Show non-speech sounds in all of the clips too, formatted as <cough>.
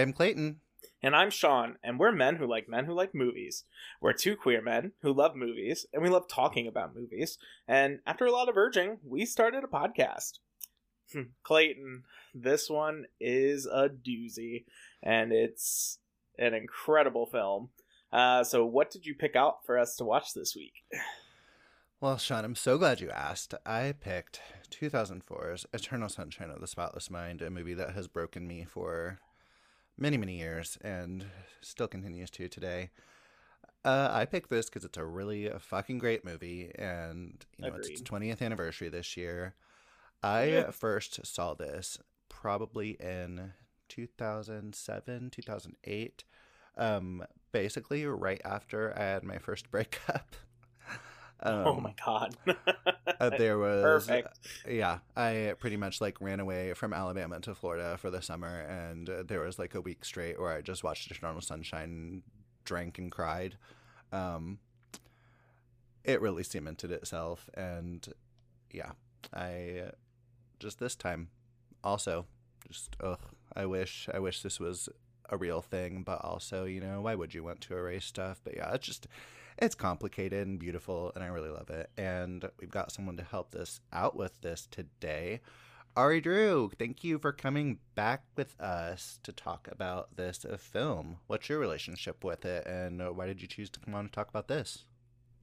I'm Clayton. And I'm Shawn, and we're men who like men who like movies. We're two queer men who love movies, and we love talking about movies. And after a lot of urging, we started a podcast. Hmm, Clayton, this one is a doozy, and it's an incredible film. Uh, so, what did you pick out for us to watch this week? Well, Shawn, I'm so glad you asked. I picked 2004's Eternal Sunshine of the Spotless Mind, a movie that has broken me for many, many years and still continues to today. Uh, I picked this because it's a really a fucking great movie, and you know it's its 20th anniversary this year. I yeah. first saw this probably in 2007, 2008, um, basically right after I had my first breakup. <laughs> Um, oh my god. <laughs> uh, there was perfect. Uh, yeah, I pretty much like ran away from Alabama to Florida for the summer, and uh, there was like a week straight where I just watched Eternal Sunshine, drank and cried. Um, it really cemented itself, and yeah, I just this time also just ugh. I wish I wish this was a real thing, but also you know why would you want to erase stuff? But yeah, it's just it's complicated and beautiful, and I really love it. And we've got someone to help us out with this today. Ari Drew, thank you for coming back with us to talk about this film. What's your relationship with it, and why did you choose to come on and talk about this?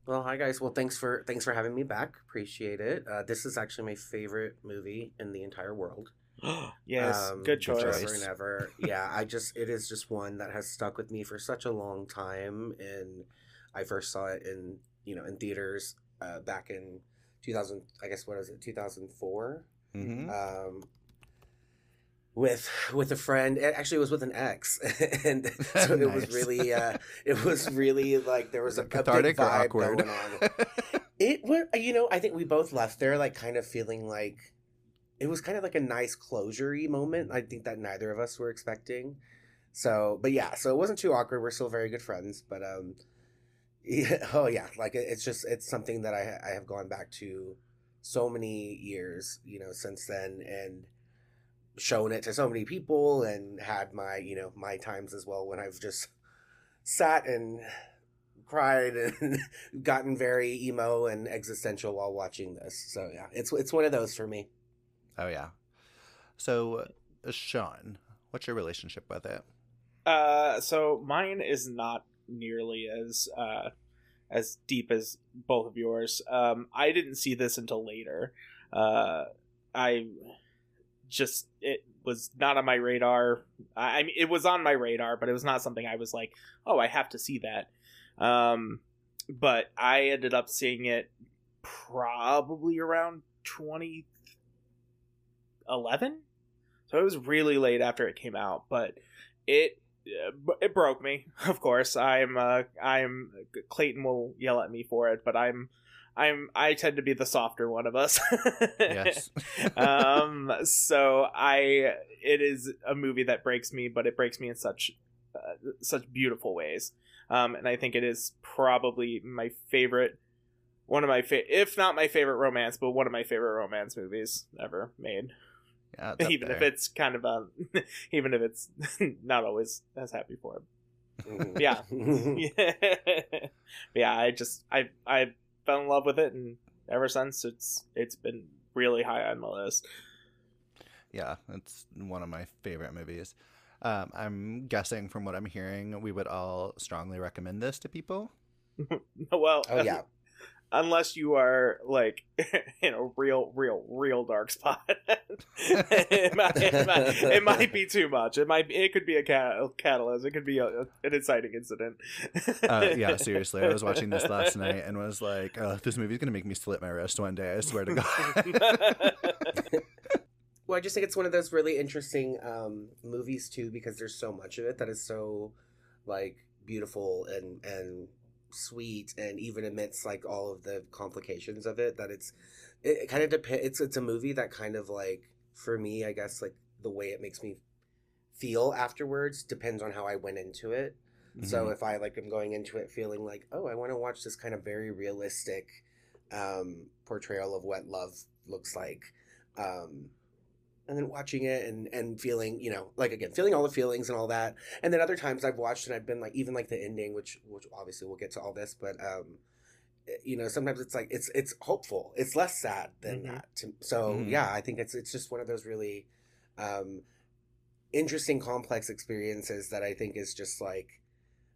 Well, hi guys. Well, thanks for thanks for having me back. Appreciate it. Uh, this is actually my favorite movie in the entire world. <gasps> yes, um, good choice. Forever and ever. yeah, I just it is just one that has stuck with me for such a long time, and I first saw it in you know in theaters uh, back in 2000. I guess what is it 2004. Mm-hmm. Um, with with a friend Actually it actually was with an ex <laughs> and <laughs> so it was really uh it was really like there was a, cathartic a vibe going on <laughs> it was you know i think we both left there like kind of feeling like it was kind of like a nice closurey moment i think that neither of us were expecting so but yeah so it wasn't too awkward we're still very good friends but um yeah, <laughs> oh yeah, like it's just it's something that I I have gone back to so many years, you know, since then, and shown it to so many people, and had my you know my times as well when I've just sat and cried <laughs> and gotten very emo and existential while watching this. So yeah, it's it's one of those for me. Oh yeah. So uh, Shawn, what's your relationship with it? Uh, so mine is not nearly as uh, as deep as both of yours. Um, I didn't see this until later. Uh, I just it was not on my radar. I, I mean, it was on my radar, but it was not something I was like, oh, I have to see that. Um, but I ended up seeing it probably around 2011. So it was really late after it came out, but it it broke me. <laughs> Of course, I'm uh, I'm Clayton will yell at me for it, but I'm I'm I tend to be the softer one of us. yes. <laughs> um. So I it is a movie that breaks me, but it breaks me in such uh, such beautiful ways. Um. And I think it is probably my favorite. One of my fa- if not my favorite romance, but one of my favorite romance movies ever made. Yeah, <laughs> even there. if it's kind of a, <laughs> even if it's <laughs> not always as happy for him. Mm-hmm. yeah, yeah. yeah. I just I I fell in love with it, and ever since it's it's been really high on my list. Yeah, it's one of my favorite movies. Um, I'm guessing from what I'm hearing, we would all strongly recommend this to people. well, oh yeah, unless you are like <laughs> in a real, real, real dark spot. <laughs> it, might, it, might, it, might, be too much. It might. It could be a catalyst. It could be a, an inciting incident. uh, yeah, <laughs> seriously. I was watching this last night and was like, oh, "This movie's gonna make me slit my wrist one day." I swear to God. well, I just think it's one of those really interesting um, movies too, because there's so much of it that is so like beautiful and and sweet and even amidst like all of the complications of it that it's it, it kind of depends it's it's a movie that kind of like for me i guess like the way it makes me feel afterwards depends on how i went into it mm-hmm. so if i like am going into it feeling like oh i want to watch this kind of very realistic um portrayal of what love looks like um and then watching it and and feeling you know like again feeling all the feelings and all that. And then other times i've watched and i've been like even like the ending which which obviously we'll get to all this but um eh, you know sometimes it's like it's it's hopeful. It's less sad than mm-hmm. that so mm-hmm. yeah i think it's it's just one of those really um interesting complex experiences that i think is just like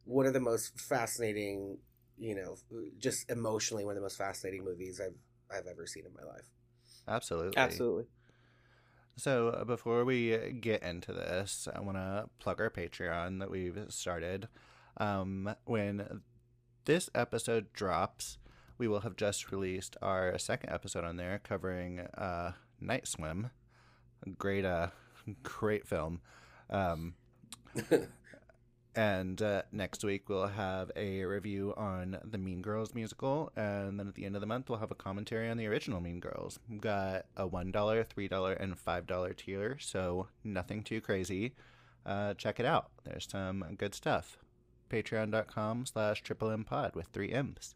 one of the most fascinating you know just emotionally one of the most fascinating movies i've i've ever seen in my life. Absolutely. Absolutely so uh, before we get into this, I want to plug our Patreon that we've started. Um, when this episode drops, we will have just released our second episode on there covering uh, Night Swim. Great, uh, <laughs> great film. Um, <laughs> And uh, next week we'll have a review on the Mean Girls musical, and then at the end of the month we'll have a commentary on the original Mean Girls. We've got a one dollar, three dollar, and five dollar tier, so nothing too crazy. Uh, check it out. There's some good stuff. Patreon.com slash triple M pod with three M's.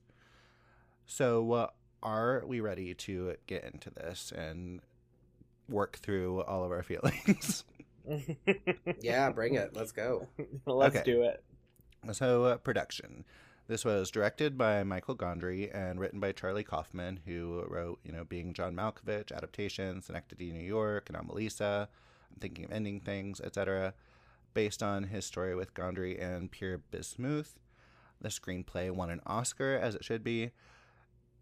So uh, are we ready to get into this and work through all of our <laughs> feelings? Yeah, bring it. Let's go. <laughs> Let's okay. do it. So, uh, production. This was directed by Michael Gondry and written by Charlie Kaufman, who wrote, you know, Being John Malkovich, adaptations, Synecdoche, New York, and Anomalisa, I'm Thinking of Ending Things, etc., based on his story with Gondry and Pierre Bismuth. The screenplay won an Oscar, as it should be,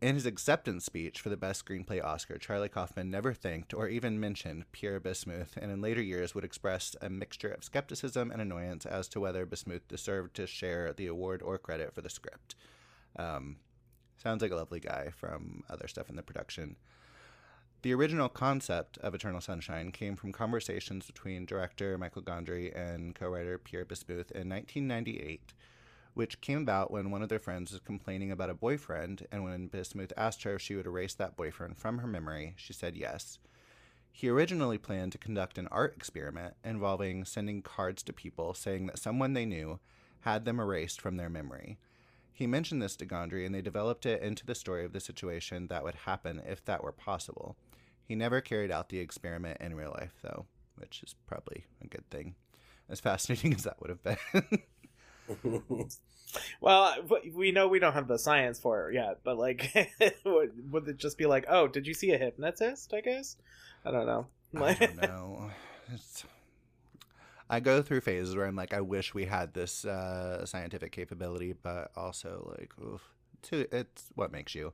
in his acceptance speech for the Best Screenplay Oscar, Charlie Kaufman never thanked or even mentioned Pierre Bismuth, and in later years would express a mixture of skepticism and annoyance as to whether Bismuth deserved to share the award or credit for the script. Um, sounds like a lovely guy from other stuff in the production. The original concept of Eternal Sunshine came from conversations between director Michael Gondry and co writer Pierre Bismuth in 1998 which came about when one of their friends was complaining about a boyfriend, and when Bismuth asked her if she would erase that boyfriend from her memory, she said yes. He originally planned to conduct an art experiment involving sending cards to people saying that someone they knew had them erased from their memory. He mentioned this to Gondry, and they developed it into the story of the situation that would happen if that were possible. He never carried out the experiment in real life, though, which is probably a good thing, as fascinating <laughs> as that would have been. Well, we know we don't have the science for it yet, but like, <laughs> would it just be like, oh, did you see a hypnotist? I guess I don't know. I don't <laughs> know. It's... I go through phases where I'm like, I wish we had this uh, scientific capability, but also like, oof, it's what makes you.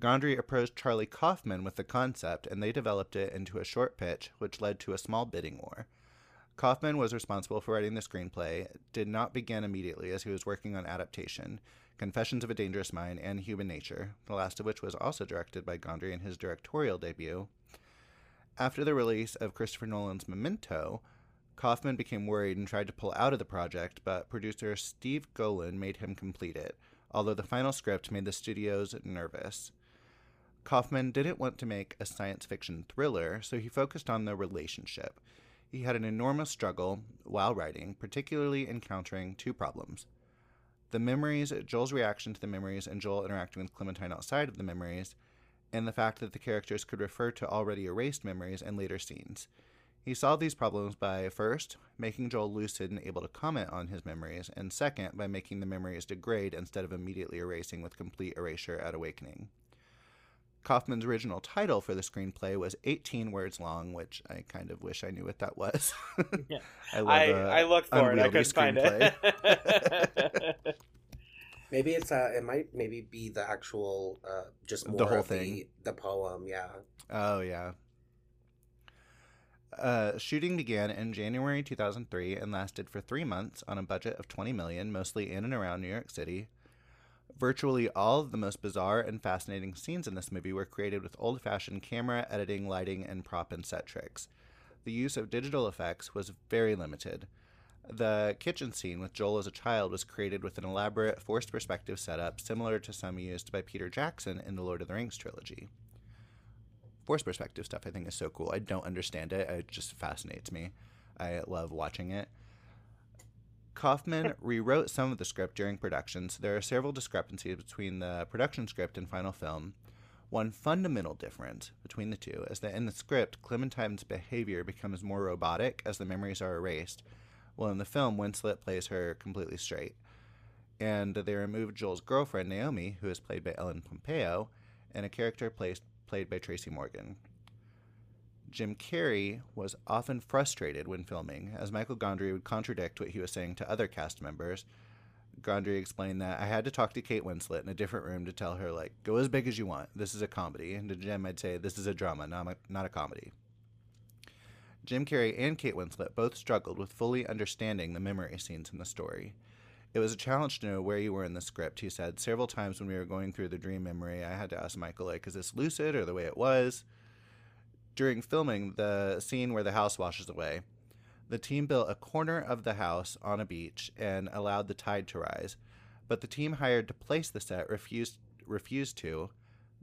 Gondry approached Charlie Kaufman with the concept, and they developed it into a short pitch, which led to a small bidding war. Kaufman was responsible for writing the screenplay, did not begin immediately as he was working on adaptation, Confessions of a Dangerous Mind, and Human Nature, the last of which was also directed by Gondry in his directorial debut. After the release of Christopher Nolan's Memento, Kaufman became worried and tried to pull out of the project, but producer Steve Golin made him complete it, although the final script made the studios nervous. Kaufman didn't want to make a science fiction thriller, so he focused on the relationship he had an enormous struggle while writing, particularly encountering two problems. The memories, Joel's reaction to the memories, and Joel interacting with Clementine outside of the memories, and the fact that the characters could refer to already erased memories and later scenes. He solved these problems by, first, making Joel lucid and able to comment on his memories, and second, by making the memories degrade instead of immediately erasing with complete erasure at awakening. Kaufman's original title for the screenplay was 18 words long, which I kind of wish I knew what that was. <laughs> yeah. I, love, I, I looked for it. I couldn't find it. <laughs> maybe it's uh, it might maybe be the actual uh, just more the whole thing, the, the poem. Yeah. Oh yeah. Uh, shooting began in January 2003 and lasted for three months on a budget of 20 million, mostly in and around New York City. Virtually all of the most bizarre and fascinating scenes in this movie were created with old fashioned camera, editing, lighting, and prop and set tricks. The use of digital effects was very limited. The kitchen scene with Joel as a child was created with an elaborate forced perspective setup similar to some used by Peter Jackson in the Lord of the Rings trilogy. Forced perspective stuff I think is so cool. I don't understand it, it just fascinates me. I love watching it. Kaufman rewrote some of the script during production, so there are several discrepancies between the production script and final film. One fundamental difference between the two is that in the script, Clementine's behavior becomes more robotic as the memories are erased, while in the film, Winslet plays her completely straight. And they removed Joel's girlfriend, Naomi, who is played by Ellen Pompeo, and a character played, played by Tracy Morgan. Jim Carrey was often frustrated when filming, as Michael Gondry would contradict what he was saying to other cast members. Gondry explained that I had to talk to Kate Winslet in a different room to tell her, like, go as big as you want. This is a comedy. And to Jim, I'd say, this is a drama, not a, not a comedy. Jim Carrey and Kate Winslet both struggled with fully understanding the memory scenes in the story. It was a challenge to know where you were in the script, he said. Several times when we were going through the dream memory, I had to ask Michael, like, is this lucid or the way it was? During filming, the scene where the house washes away, the team built a corner of the house on a beach and allowed the tide to rise, but the team hired to place the set refused refused to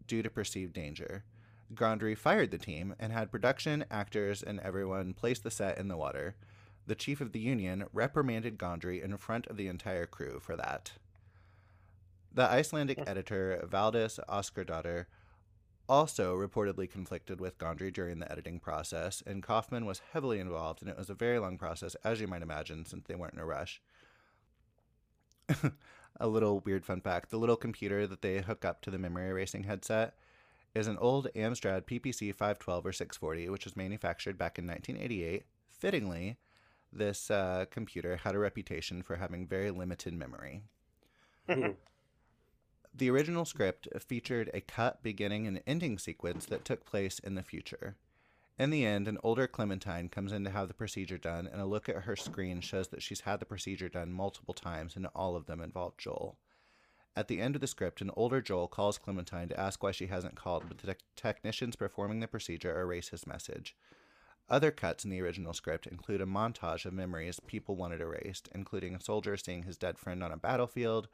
due to perceived danger. Gondry fired the team and had production, actors, and everyone place the set in the water. The chief of the union reprimanded Gondry in front of the entire crew for that. The Icelandic editor Valdis Óskarsdóttir also reportedly conflicted with Gondry during the editing process, and Kaufman was heavily involved, and it was a very long process, as you might imagine, since they weren't in a rush. <laughs> a little weird fun fact the little computer that they hook up to the memory erasing headset is an old Amstrad PPC 512 or 640, which was manufactured back in 1988. Fittingly, this uh, computer had a reputation for having very limited memory. The original script featured a cut, beginning, and ending sequence that took place in the future. In the end, an older Clementine comes in to have the procedure done, and a look at her screen shows that she's had the procedure done multiple times, and all of them involve Joel. At the end of the script, an older Joel calls Clementine to ask why she hasn't called, but the te- technicians performing the procedure erase his message. Other cuts in the original script include a montage of memories people wanted erased, including a soldier seeing his dead friend on a battlefield,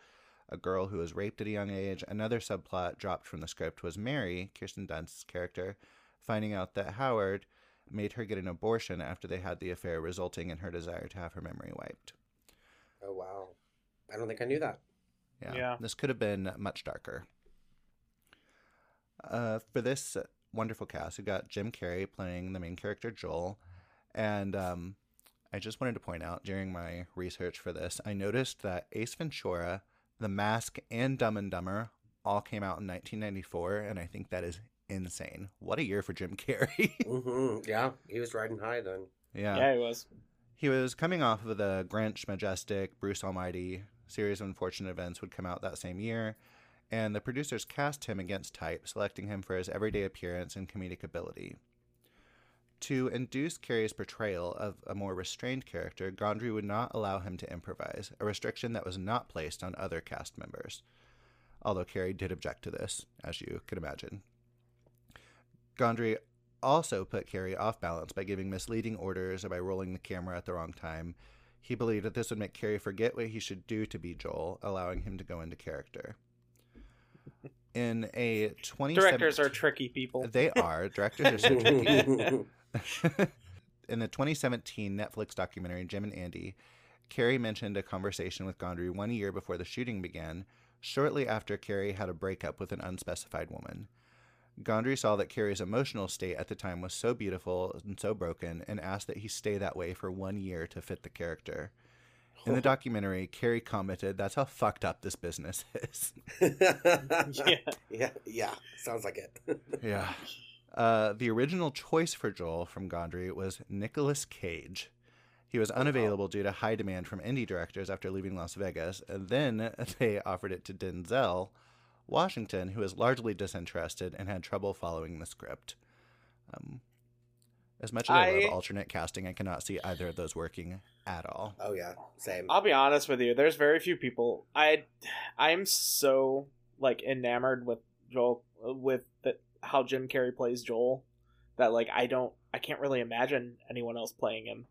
a girl who was raped at a young age. Another subplot dropped from the script was Mary, Kirsten Dunst's character, finding out that Howard made her get an abortion after they had the affair, resulting in her desire to have her memory wiped. Oh, wow. I don't think I knew that. Yeah. yeah. This could have been much darker. Uh, for this wonderful cast, we've got Jim Carrey playing the main character, Joel. And um, I just wanted to point out during my research for this, I noticed that Ace Ventura, The Mask, and Dumb and Dumber all came out in 1994. And I think that is insane. What a year for Jim <laughs> Carrey. mm-hmm. Yeah, he was riding high then. Yeah. Yeah, he was. He was coming off of the Grinch, Majestic, Bruce Almighty, series of unfortunate events would come out that same year, and the producers cast him against type, selecting him for his everyday appearance and comedic ability. To induce Carrey's portrayal of a more restrained character, Gondry would not allow him to improvise, a restriction that was not placed on other cast members. Although Carrey did object to this, as you can imagine. Gondry also put Carrey off balance by giving misleading orders or by rolling the camera at the wrong time, he believed that this would make Carrey forget what he should do to be Joel, allowing him to go into character. In a 20 directors are tricky people. They are directors are so tricky. <laughs> <laughs> In the 2017 Netflix documentary Jim and Andy, Carrey mentioned a conversation with Gondry one year before the shooting began, shortly after Carrey had a breakup with an unspecified woman. Gondry saw that Carrey's emotional state at the time was so beautiful and so broken and asked that he stay that way for one year to fit the character. In the <laughs> documentary, Carrey commented, That's how fucked up this business is. <laughs> yeah. Yeah. Yeah. Sounds like it. yeah. Uh, the original choice for Joel from Gondry was Nicolas Cage. He was unavailable due to high demand from indie directors after leaving Las Vegas, and then <laughs> they offered it to Denzel, Washington, who was largely disinterested and had trouble following the script. Um, as much as I, I, love alternate casting, I cannot see either of those working at all. Oh yeah, same. I'll be honest with you. There's very few people. I, I'm so like enamored with Joel with the, how Jim Carrey plays Joel that like I don't I can't really imagine anyone else playing him.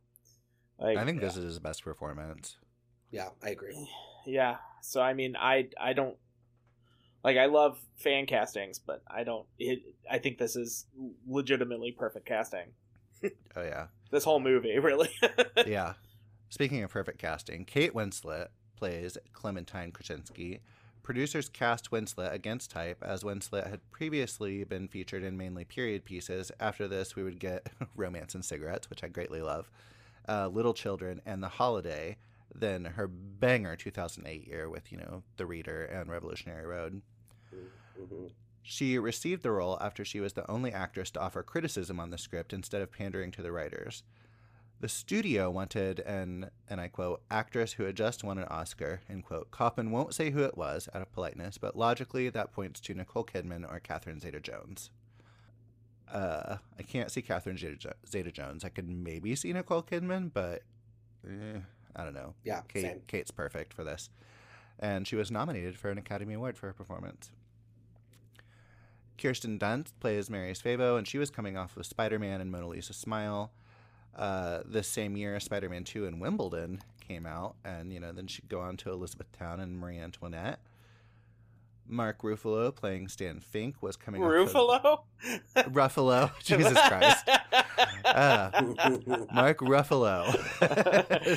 Like, I think this is his best performance. Yeah, I agree. <sighs> Yeah. So I mean, I I don't like I love fan castings, but I don't. It, I think this is legitimately perfect casting. oh yeah, <laughs> this whole movie <laughs> really. <laughs> yeah. Speaking of perfect casting, Kate Winslet plays Clementine Kruczynski. Producers cast Winslet against type, as Winslet had previously been featured in mainly period pieces. After this, we would get <laughs> Romance and Cigarettes, which I greatly love, uh, Little Children, and The Holiday. Then her banger 2008 year with, you know, The Reader and Revolutionary Road. Mm-hmm. She received the role after she was the only actress to offer criticism on the script instead of pandering to the writers. The studio wanted an, and I quote, actress who had just won an Oscar, end quote. Coppin won't say who it was out of politeness, but logically that points to Nicole Kidman or Catherine Zeta Jones. Uh, I can't see Catherine Zeta Jones. I could maybe see Nicole Kidman, but eh, I don't know. Yeah, Kate, same. Kate's perfect for this. And she was nominated for an Academy Award for her performance. Kirsten Dunst plays Mary Svevo, and she was coming off of Spider Man and Mona Lisa Smile. Uh, this same year, Spider Man 2 in Wimbledon came out, and, you know, then she'd go on to Elizabethtown and Marie Antoinette. Mark Ruffalo playing Stan Fink was coming Ruffalo? Of... Ruffalo? <laughs> <laughs> Jesus Christ. Uh, Mark Ruffalo.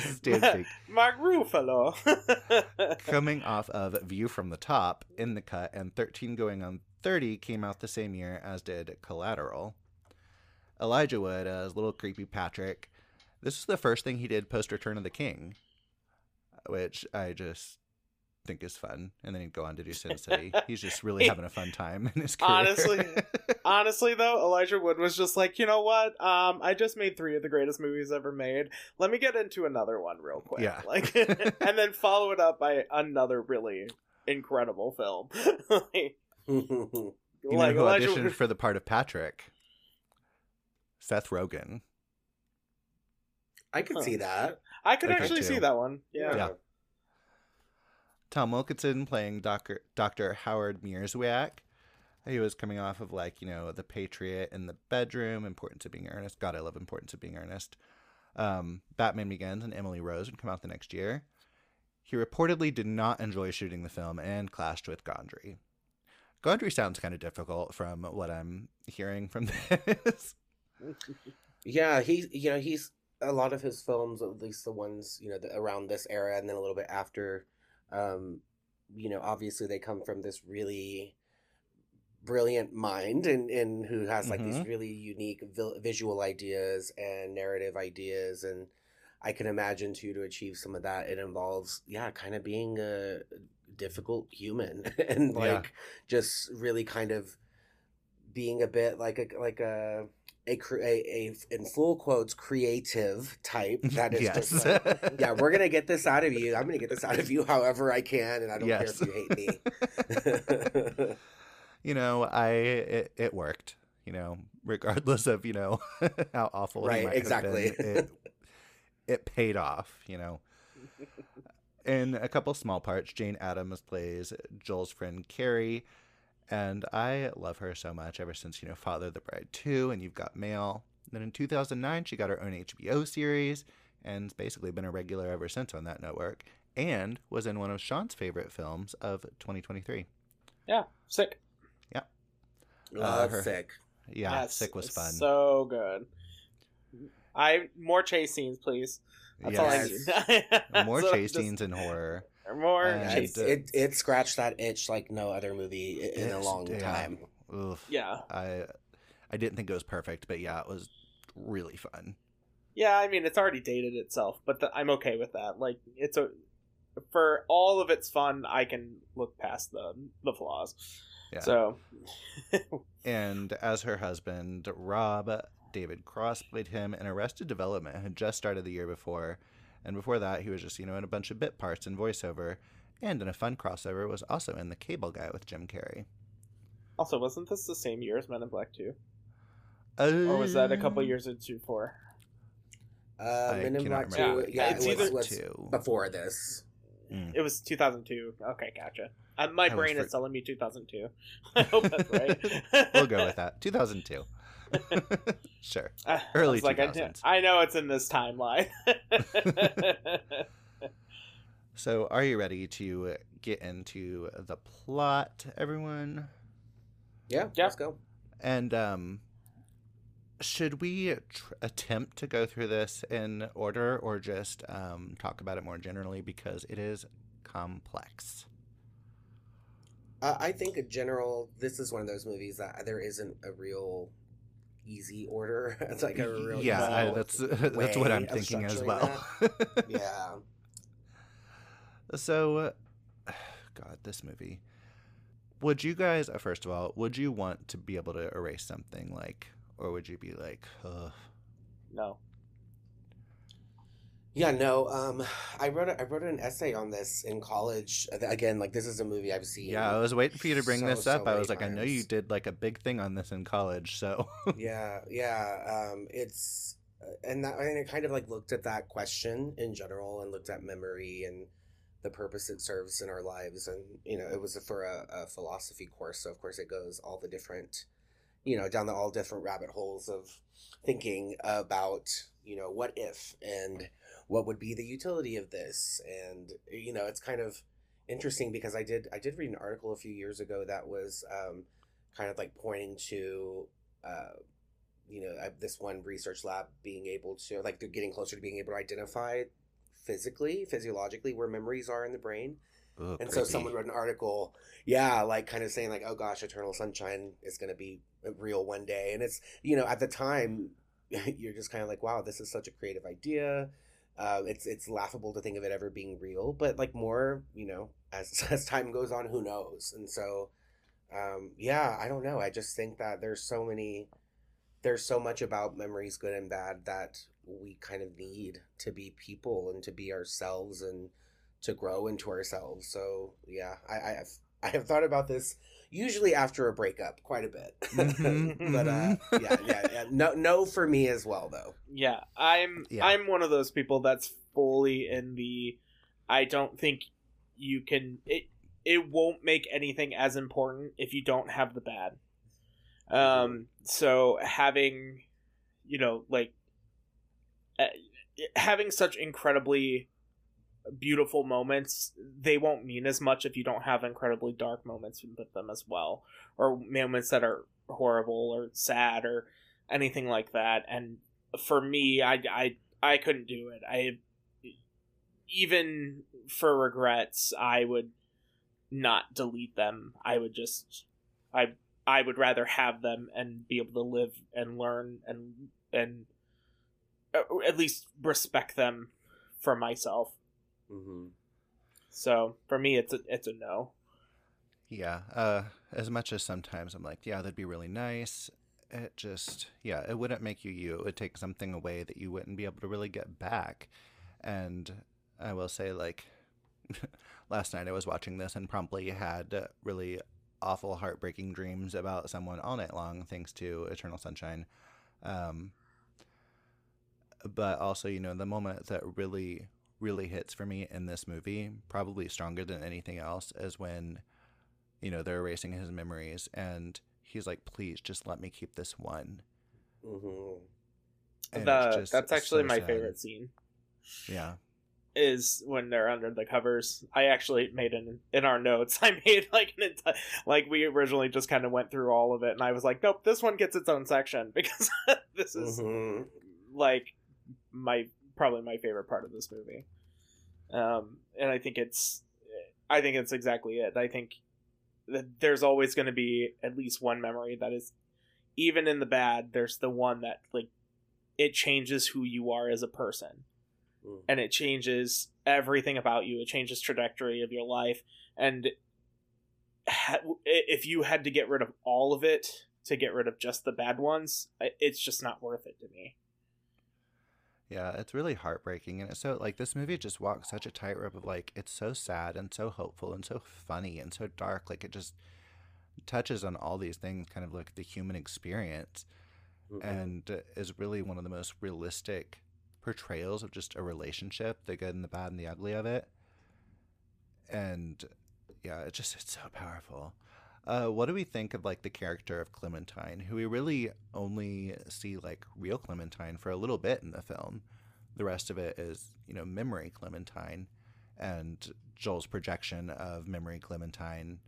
<laughs> Stan Fink. Mark Ruffalo. coming off of View from the Top in the cut, and 13 going on 30 came out the same year as did Collateral. Elijah Wood as Little Creepy Patrick. This is the first thing he did post Return of the King, which I just think is fun. And then he'd go on to do Sin <laughs> City. He's just really having a fun time in his career. Honestly, <laughs> honestly though, Elijah Wood was just like, you know what? Um, I just made three of the greatest movies ever made. Let me get into another one real quick. Yeah. Like, <laughs> and then follow it up by another really incredible film. like, you know who Elijah auditioned Wood... for the part of Patrick? Seth Rogen. I could huh. see that. I could I actually see that one. Yeah. yeah. Tom Wilkinson playing Doctor Doctor Howard Mierzwiak. He was coming off of like you know the Patriot in the bedroom, Importance of Being Earnest. God, I love Importance of Being Earnest. Um, Batman Begins and Emily Rose would come out the next year. He reportedly did not enjoy shooting the film and clashed with Gondry. Gondry sounds kind of difficult from what I'm hearing from <laughs> this yeah, he you know he's a lot of his films, at least the ones you know the, around this era, and then a little bit after. Um, you know, obviously they come from this really brilliant mind and, and who has like mm-hmm. these really unique vi- visual ideas and narrative ideas and i can imagine too to achieve some of that it involves yeah kind of being a difficult human <laughs> and like yeah. just really kind of being a bit like a like a a, a, a in full quotes creative type <laughs> that is yes. just like, yeah we're gonna get this out of you. I'm gonna get this out of you <laughs> however i can and i don't yes. care if you hate me. <laughs> You know i it, it, worked you know regardless of you know how awful right exactly. been, it, it paid off you know. In a couple small parts jane adams plays joel's friend carrie and I love her so much ever since, you know, Father the Bride 2 and You've Got Mail. Then in 2009, she got her own HBO series and's basically been a regular ever since on that network and was in one of Shawn's favorite films of 2023. Yeah, Sick. Yeah. Uh, her, Sick. Yeah, That's Sick was fun. So good. I more chase scenes, please. That's yes. all I need. <laughs> more chase just... scenes in horror more. it, it, it scratched that itch like no other movie in a long yeah. time. Oof. Yeah, I I didn't think it was perfect, but yeah, it was really fun. Yeah, I mean it's already dated itself, but the, I'm okay with that. Like it's a for all of its fun, I can look past the the flaws. Yeah. So, <laughs> and as her husband, Rob David Cross played him in Arrested Development, had just started the year before and before that, he was just, you know, in a bunch of bit parts and voiceover. And in a fun crossover, was also in The Cable Guy with Jim Carrey. Also, wasn't this the same year as Men in Black 2? Uh, or was that a couple years into four? Uh, Men in Black 2, yeah, it's it was, was two. before this. Mm. It was 2002. Okay, gotcha. Uh, my brain is telling me 2002. <laughs> I hope that's right. <laughs> we'll go with <laughs> that. 2002. <laughs> sure. Early like, I, I know it's in this timeline. <laughs> so, are you ready to get into the plot, everyone? Yeah, yeah. let's go. And um, should we tr- attempt to go through this in order or just um, talk about it more generally because it is complex? Uh, I think a general, this is one of those movies that there isn't a real easy order. <laughs> it's like a real yeah. I, that's <laughs> that's what I'm thinking as well. <laughs> yeah. So, uh, <sighs> God, this movie. Would you guys, uh, first of all, would you want to be able to erase something like, or would you be like, Ugh. no? Yeah, no. Um, <sighs> I wrote a, I wrote an essay on this in college. Again, like this is a movie I've seen. Yeah, I was waiting for you to bring so, this up. So I was like, times. I know you did like a big thing on this in college, so. yeah, yeah. Um, it's uh, and that and it kind of like looked at that question in general and looked at memory and the purpose it serves in our lives and you know it was for a, a philosophy course so of course it goes all the different you know down the all different rabbit holes of thinking about you know what if and what would be the utility of this? And you know it's kind of interesting because i did i did read an article a few years ago that was um, kind of like pointing to uh, you know this one research lab being able to like they're getting closer to being able to identify physically physiologically where memories are in the brain. Ugh, and so someone wrote an article yeah like kind of saying like oh gosh eternal sunshine is going to be real one day. And it's you know at the time <laughs> you're just kind of like wow this is such a creative idea uh, it's it's laughable to think of it ever being real, but like more, you know, as <laughs> as time goes on, who knows? And so, um, yeah, I don't know. I just think that there's so many, there's so much about memories, good and bad, that we kind of need to be people and to be ourselves and to grow into ourselves. So yeah, I, I have I have thought about this usually after a breakup quite a bit. <laughs> Mm-hmm, but uh, mm-hmm. yeah, yeah, yeah, no, no for me as well though. Yeah, I'm yeah. I'm one of those people that's fully in the. I don't think you can. It it won't make anything as important if you don't have the bad. Um. So having, you know, like uh, having such incredibly beautiful moments they won't mean as much if you don't have incredibly dark moments with them as well or moments that are horrible or sad or anything like that. And for me i i i couldn't do it. I even for regrets i would not delete them. I would just i i would rather have them and be able to live and learn and and uh, at least respect them for myself Mm-hmm. So for me, it's a it's a no. Yeah. Uh, as much as sometimes I'm like, yeah, that'd be really nice. It just, yeah, it wouldn't make you you. It would take something away that you wouldn't be able to really get back. And I will say, like, <laughs> last night I was watching this and promptly had really awful, heartbreaking dreams about someone all night long, thanks to Eternal Sunshine. Um, but also, you know, the moment that really really hits for me in this movie, probably stronger than anything else, is when, you know, they're erasing his memories and he's like, please just let me keep this one. Mm-hmm. The, that's actually so my sad. favorite scene. Yeah. Is when they're under the covers. I actually made an in our notes. <laughs> I made like an entire like we originally just kind of went through all of it, and I was like, nope, this one gets its own section <laughs> because this is mm-hmm. like my probably my favorite part of this movie. Um, and I think it's, I think it's exactly it. I think that there's always going to be at least one memory that is, even in the bad, there's the one that like, it changes who you are as a person, mm. and it changes everything about you. It changes trajectory of your life, and if you had to get rid of all of it to get rid of just the bad ones, it's just not worth it to me. Yeah, it's really heartbreaking. And it's so, like, this movie just walks such a tightrope of, like, it's so sad and so hopeful and so funny and so dark. Like, it just touches on all these things, kind of like the human experience, mm-hmm. and is really one of the most realistic portrayals of just a relationship the good and the bad and the ugly of it. And yeah, it just, it's so powerful. Uh, what do we think of like the character of Clementine, who we really only see like real Clementine for a little bit in the film? The rest of it is, you know, memory Clementine and Joel's projection of memory Clementine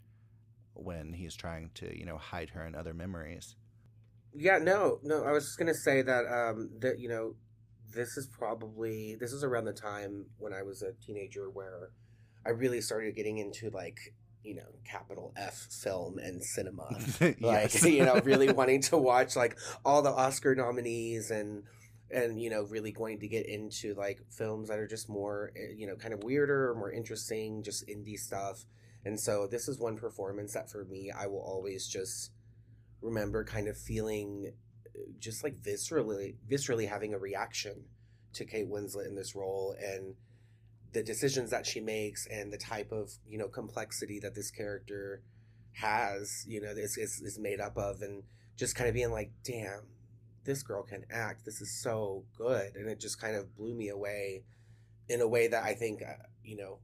when he's trying to, you know, hide her in other memories. Yeah, no, no, I was just gonna say that um that, you know, this is probably this is around the time when I was a teenager where I really started getting into like you know capital F film and cinema. <laughs> like you know, really wanting to watch like all the Oscar nominees and and you know really going to get into like films that are just more eh, you know kind of weirder or more interesting, just indie stuff. And so this is one performance that for me I will always just remember kind of feeling eh, just like viscerally viscerally having a reaction to Kate Winslet in this role and the decisions that she makes and the type of you know complexity that this character has you know is, is, is made up of and just kind of being like damn this girl can act. This is so good. And it just kind of blew me away in a way that i think uh, you know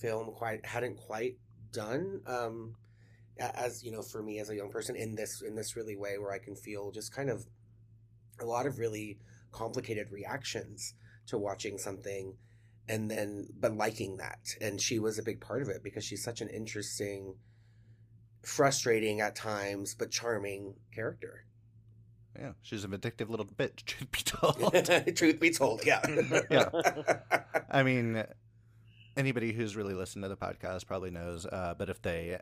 film quite hadn't quite done um as you know for me as a young person in this in this really way where i can feel just kind of a lot of really complicated reactions to watching something and then but liking that and she was a big part of it because she's such an interesting frustrating at times but charming character. Yeah she's a vindictive little bitch <laughs> truth be told. <laughs> Truth be told yeah. <laughs> Yeah. I mean anybody who's really listened to the podcast probably knows uh, but if they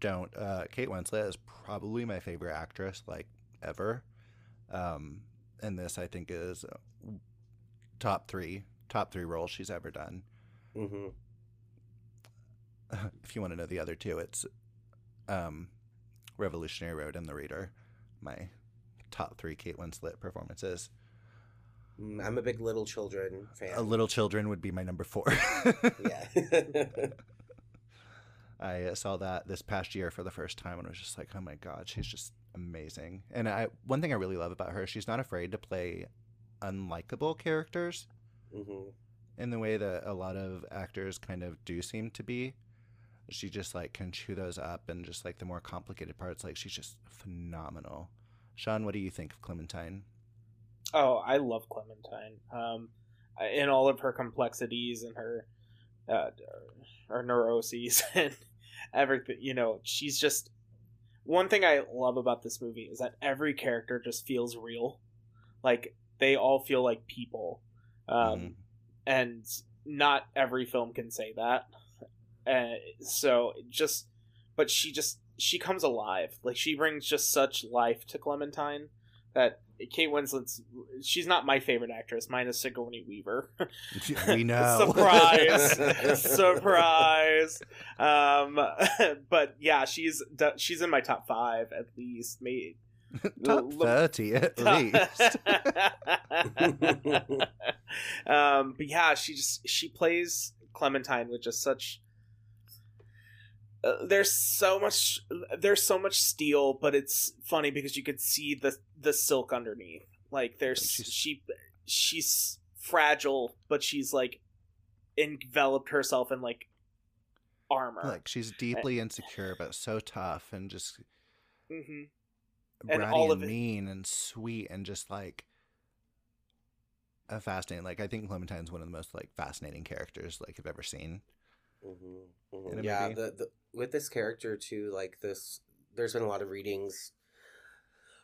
don't uh, kate winslet is probably my favorite actress like ever. Um, and this i think is top three top three roles she's ever done. Mm-hmm. <laughs> If you want to know the other two, it's um, Revolutionary Road and The Reader. My top three Kate Winslet performances. Mm, I'm a big Little Children fan. A Little Children would be my number four. yeah. <laughs> I saw that this past year for the first time and was just like, oh my god, she's just amazing. And I one thing I really love about her, is she's not afraid to play unlikable characters mm-hmm. in the way that a lot of actors kind of do seem to be. She just like can chew those up, and just like the more complicated parts, like she's just phenomenal. Shawn, what do you think of Clementine? Oh, I love Clementine. Um, in all of her complexities and her uh, her neuroses <laughs> and everything. You know, she's just one thing I love about this movie is that every character just feels real. Like they all feel like people um, mm-hmm. and not every film can say that. Uh, so just, but she just she comes alive. Like she brings just such life to Clementine that Kate Winslet's she's not my favorite actress. Mine is Sigourney Weaver. we <laughs> know. surprise, <laughs> surprise. Um, <laughs> but yeah, she's she's in my top five at least. Maybe <laughs> top thirty at <laughs> least. <laughs> um, but yeah, she just she plays Clementine with just such. Uh, there's so much there's so much steel, but it's funny because you could see the the silk underneath. Like there's she's... she she's fragile, but she's like enveloped herself in like armor. Like she's deeply insecure, but so tough and just. Mm-hmm and all of and mean and sweet and just like a fascinating. Like I think Clementine's one of the most like fascinating characters like I've ever seen. Mm-hmm, mm-hmm. Yeah, the, the with this character too, like this, there's been a lot of readings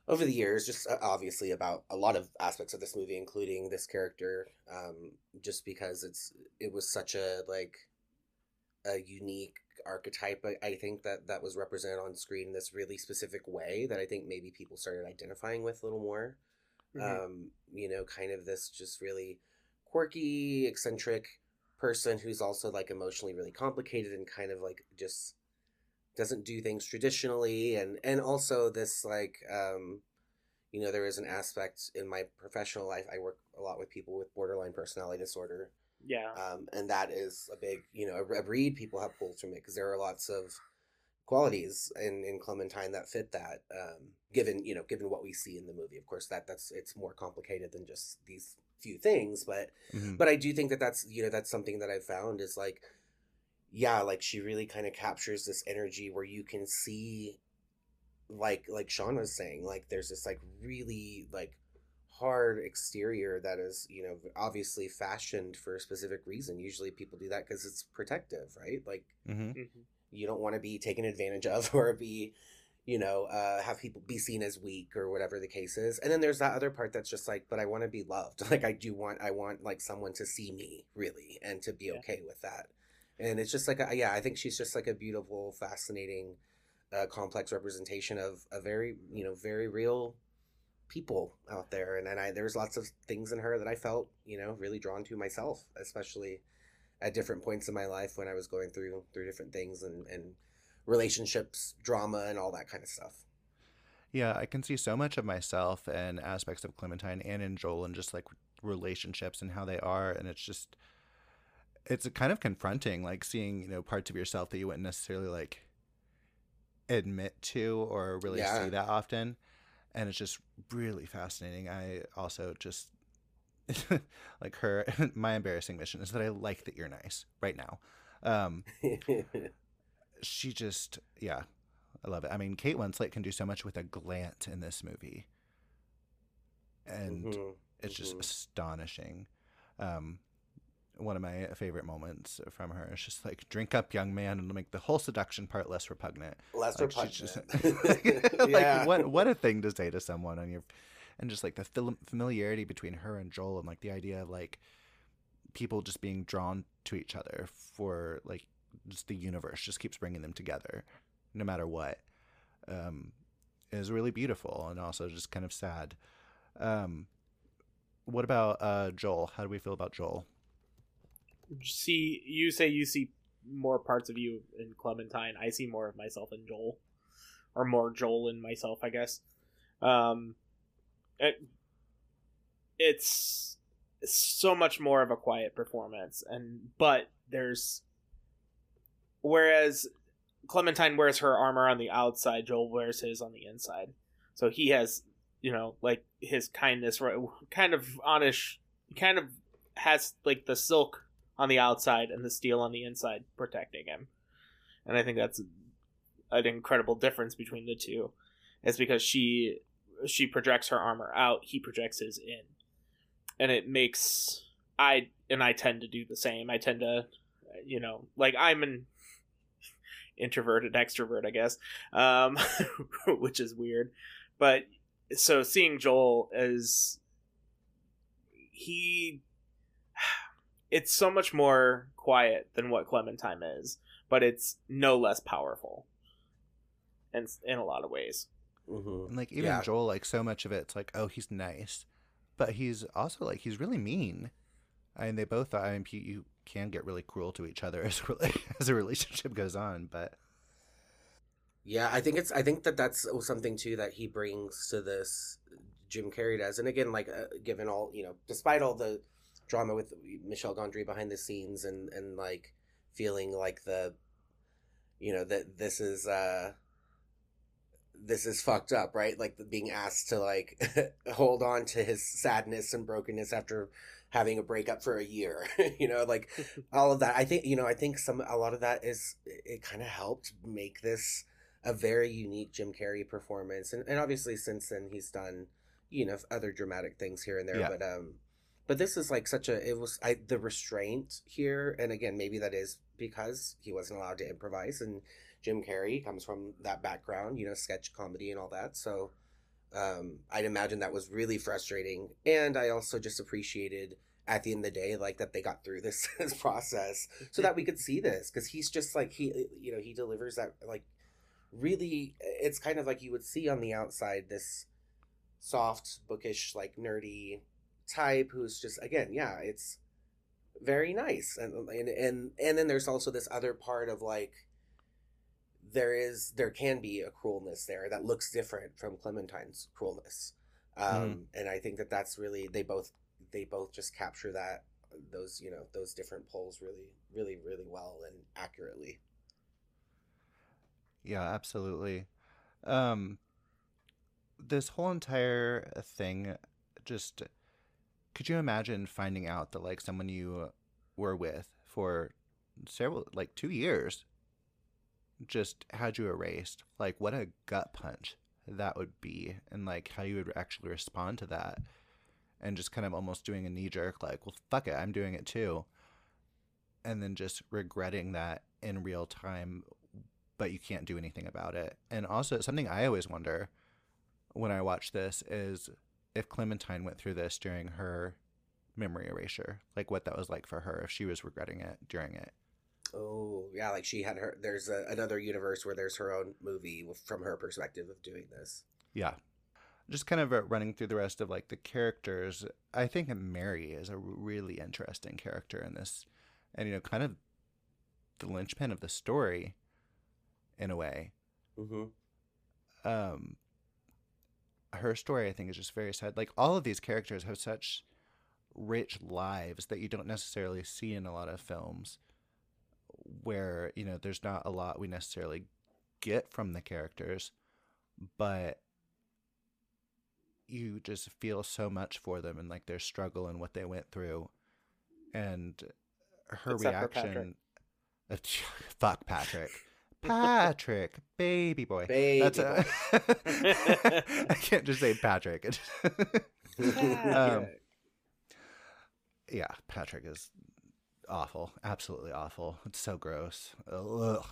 over the years, just uh, obviously about a lot of aspects of this movie, including this character, um, just because it's it was such a like a unique archetype I think that that was represented on screen in this really specific way that I think maybe people started identifying with a little more. Mm-hmm. Um, you know, kind of this just really quirky, eccentric person who's also like emotionally really complicated and kind of like just doesn't do things traditionally and and also this like um you know there is an aspect in my professional life I work a lot with people with borderline personality disorder yeah. Um, and that is a big, you know, a, a read people have pulled from it because there are lots of qualities in, in Clementine that fit that. Um, given you know, given what we see in the movie, of course, that that's it's more complicated than just these few things. But mm-hmm. but I do think that that's you know that's something that I've found is like, yeah, like she really kind of captures this energy where you can see like like Sean was saying, like there's this like really like hard exterior that is you know obviously fashioned for a specific reason usually people do that because it's protective right like mm-hmm. mm-hmm. you don't want to be taken advantage of <laughs> or be you know uh, have people be seen as weak or whatever the case is and then there's that other part that's just like but i want to be loved <laughs> like i do want i want like someone to see me really and to be yeah. okay with that and it's just like a, yeah, I think she's just like a beautiful, fascinating, uh, complex representation of a very you know very real people out there, and and I there's lots of things in her that I felt you know really drawn to myself, especially at different points in my life when I was going through through different things and and relationships, drama, and all that kind of stuff. Yeah, I can see so much of myself and aspects of Clementine and in Joel and just like relationships and how they are. And it's just, it's kind of confronting, like seeing, you know, parts of yourself that you wouldn't necessarily like admit to or really yeah. see that often. And it's just really fascinating. I also just, <laughs> like her, <laughs> my embarrassing mission is that I like that you're nice right now. Um, <laughs> she just, yeah, I love it. I mean, Kate Winslet can do so much with a glance in this movie, and mm-hmm. it's just mm-hmm. astonishing. Um, one of my favorite moments from her is just like drink up young man and make the whole seduction part less repugnant less like, repugnant just, <laughs> like yeah. what what a thing to say to someone on your and just like the familiarity between her and joel and like the idea of like people just being drawn to each other for like just the universe just keeps bringing them together no matter what, um, is really beautiful and also just kind of sad. Um, what about uh, Joel? How do we feel about Joel? See, you say you see more parts of you in Clementine. I see more of myself in Joel, or more Joel in myself, I guess. Um, it, it's so much more of a quiet performance, and but there's whereas Clementine wears her armor on the outside. Joel wears his on the inside. So he has, you know, like his kindness, right kind of onish, kind of has like the silk on the outside and the steel on the inside protecting him. And I think that's an incredible difference between the two. It's because she she projects her armor out, he projects his in. And it makes I and I tend to do the same. I tend to you know, like I'm an introverted extrovert, I guess, um, <laughs> which is weird. But so seeing Joel as he, it's so much more quiet than what Clementine is, but it's no less powerful, and in a lot of ways. Mm-hmm. And like even yeah. Joel, like so much of it, it's like, oh, he's nice, but he's also like he's really mean. I mean, they both. I mean, you can get really cruel to each other <laughs> as as a relationship goes on, but yeah, I think it's I think that that's something too that he brings to this Jim Carrey does, and again, like uh, given all you know, despite all the drama with Michel Gondry behind the scenes and and like feeling like the you know that this is uh this is fucked up, right? Like being asked to like <laughs> hold on to his sadness and brokenness after having a breakup for a year <laughs> you know like <laughs> all of that i think you know i think some a lot of that is it kind of helped make this a very unique jim carrey performance and, and obviously since then he's done you know other dramatic things here and there yeah. but um but this is like such a it was i the restraint here and again maybe that is because he wasn't allowed to improvise and jim carrey comes from that background you know sketch comedy and all that so um, I'd imagine that was really frustrating. And I also just appreciated at the end of the day, like that they got through this, <laughs> this process so that we could see this because he's just like he, you know, he delivers that like really. It's kind of like you would see on the outside this soft, bookish, like nerdy type who's just again, yeah, it's very nice and and and and then there's also this other part of like there is there can be a cruelness there that looks different from Clementine's cruelness. Um, mm. and I think that that's really they both they both just capture that those you know those different poles really really really well and accurately. Yeah, absolutely. Um, this whole entire thing just could you imagine finding out that like someone you were with for several like 2 years just had you erased, like what a gut punch that would be, and like how you would actually respond to that, and just kind of almost doing a knee jerk, like, well, fuck it, I'm doing it too, and then just regretting that in real time, but you can't do anything about it. And also, something I always wonder when I watch this is if Clementine went through this during her memory erasure, like what that was like for her if she was regretting it during it. Oh yeah, like she had her. There's a, another universe where there's her own movie from her perspective of doing this. Yeah, just kind of uh, running through the rest of like the characters. I think Mary is a really interesting character in this, and you know, kind of the linchpin of the story, in a way. Mm-hmm. Um, her story, I think, is just very sad. Like all of these characters have such rich lives that you don't necessarily see in a lot of films where you know there's not a lot we necessarily get from the characters but you just feel so much for them and like their struggle and what they went through. And her Except reaction <laughs> fuck patrick patrick baby boy baby that's a, <laughs> I can't just say patrick <laughs> um, <laughs> yeah, Patrick is awful, absolutely awful. It's so gross. Ugh.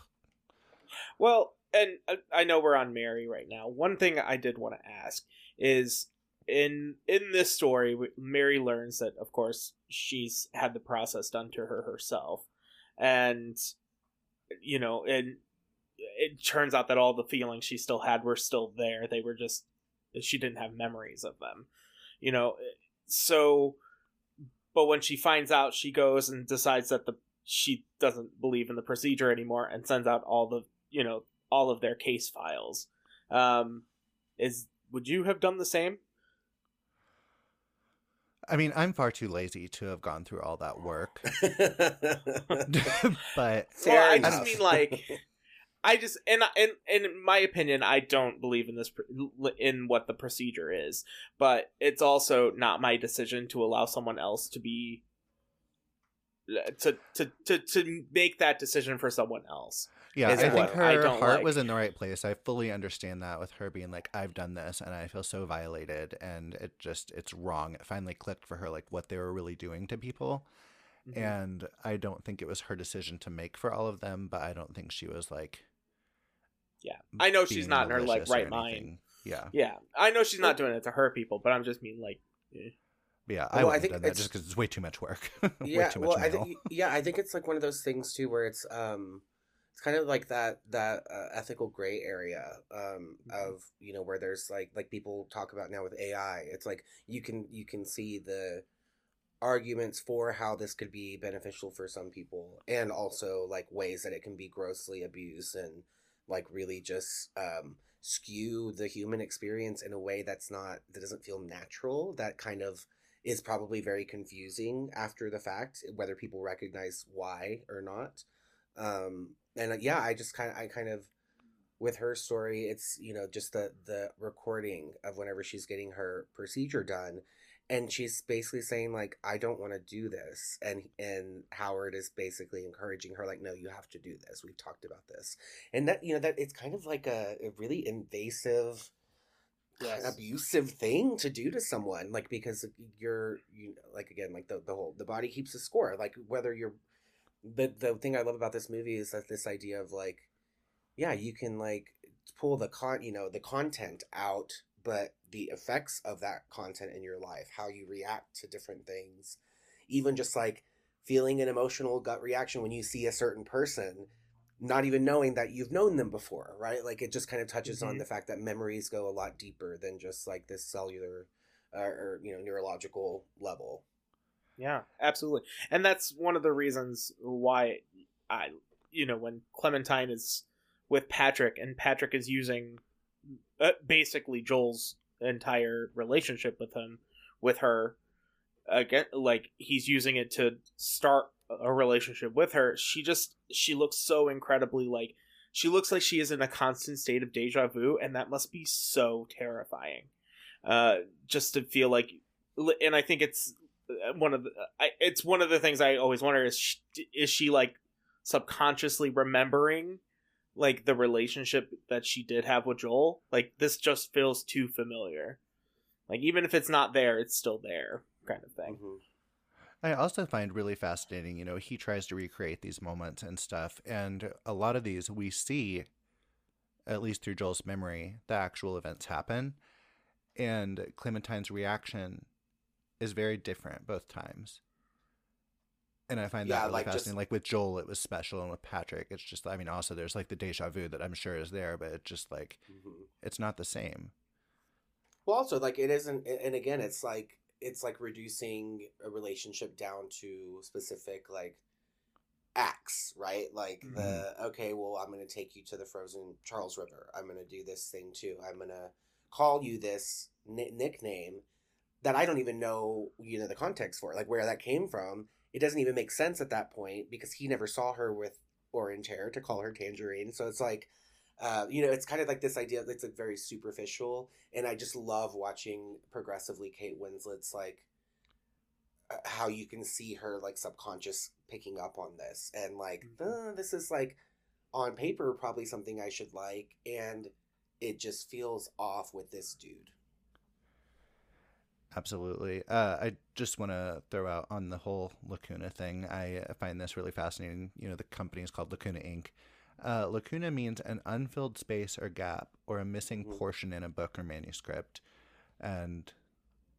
Well, and uh, I know we're on Mary right now. One thing I did want to ask is in in this story, Mary learns that, of course, she's had the process done to her herself, and you know, and it turns out that all the feelings she still had were still there. They were just she didn't have memories of them, you know. So but when she finds out, she goes and decides that the she doesn't believe in the procedure anymore and sends out all the you know all of their case files. Um, is would you have done the same? I mean, I'm far too lazy to have gone through all that work. <laughs> <laughs> but well, I just mean like <laughs> I just and in in my opinion, I don't believe in this in what the procedure is, but it's also not my decision to allow someone else to be to to to to make that decision for someone else. Yeah, I think her I heart like. was in the right place. I fully understand that with her being like, "I've done this and I feel so violated," and it just it's wrong. It finally clicked for her like what they were really doing to people. Mm-hmm. And I don't think it was her decision to make for all of them, but I don't think she was like yeah, I know she's not in her like right mind. Yeah, yeah, I know she's not doing it to hurt people, but I'm just mean like. Eh. Yeah, I, well, I think done that just because it's way too much work. <laughs> yeah, well, I think yeah, I think it's like one of those things too, where it's um, it's kind of like that that uh, ethical gray area um mm-hmm. of you know where there's like like people talk about now with AI. It's like you can you can see the arguments for how this could be beneficial for some people, and also like ways that it can be grossly abused and like really just um, skew the human experience in a way that's not that doesn't feel natural that kind of is probably very confusing after the fact whether people recognize why or not. Um, and uh, yeah i just kind of i kind of with her story it's you know just the the recording of whenever she's getting her procedure done and she's basically saying like i don't want to do this and and howard is basically encouraging her like no you have to do this. We've talked about this. And that you know that it's kind of like a, a really invasive yes. abusive thing to do to someone like because you're you know, like again like the, the whole the body keeps a score. Like whether you're the the thing i love about this movie is that this idea of like yeah you can like pull the con you know the content out but the effects of that content in your life, how you react to different things, even just like feeling an emotional gut reaction when you see a certain person, not even knowing that you've known them before, right? Like it just kind of touches mm-hmm. on the fact that memories go a lot deeper than just like this cellular uh, or, you know, neurological level. Yeah, absolutely. And that's one of the reasons why I, you know, when Clementine is with Patrick and Patrick is using uh, basically Joel's entire relationship with him, with her. Again, like he's using it to start a relationship with her. She just she looks so incredibly like she looks like she is in a constant state of deja vu, and that must be so terrifying. Uh, just to feel like, and I think it's uh, one of the I, it's one of the things I always wonder is she, is she like subconsciously remembering like the relationship that she did have with Joel, like this just feels too familiar. Like even if it's not there, it's still there, kind of thing. Mm-hmm. I also find really fascinating, you know, he tries to recreate these moments and stuff, and a lot of these we see, at least through Joel's memory, the actual events happen, and Clementine's reaction is very different both times. And I find that really like fascinating. Just, like with Joel, it was special, and with Patrick, it's just. I mean, also there's like the deja vu that I'm sure is there, but it's just like mm-hmm. it's not the same. Well, also like it isn't, and again, it's like it's like reducing a relationship down to specific like acts, right? Like mm-hmm. the okay, well, I'm going to take you to the frozen Charles River. I'm going to do this thing too. I'm going to call you this n- nickname that I don't even know, you know, the context for, like where that came from. It doesn't even make sense at that point because he never saw her with orange hair to call her Tangerine. So it's like, uh, you know, it's kind of like this idea that's like very superficial, and I just love watching progressively Kate Winslet's like uh, how you can see her like subconscious picking up on this and like mm-hmm. uh, this is like on paper probably something I should like, and it just feels off with this dude. Absolutely. Uh, I just want to throw out on the whole Lacuna thing. I find this really fascinating. You know, the company is called Lacuna Inc. Uh, lacuna means an unfilled space or gap or a missing mm-hmm. portion in a book or manuscript. And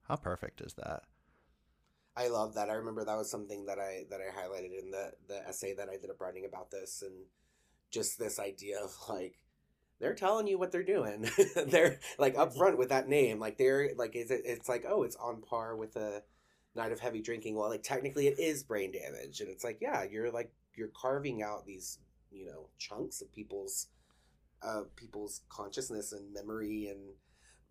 how perfect is that? I love that. I remember that was something that I that I highlighted in the the essay that I did up writing about this, and just this idea of like they're telling you what they're doing. <laughs> they're like upfront with that name. Like they're like is it? It's like oh, it's on par with a night of heavy drinking. Well, like technically it is brain damage, and it's like yeah, you're like you're carving out these you know chunks of people's uh people's consciousness and memory and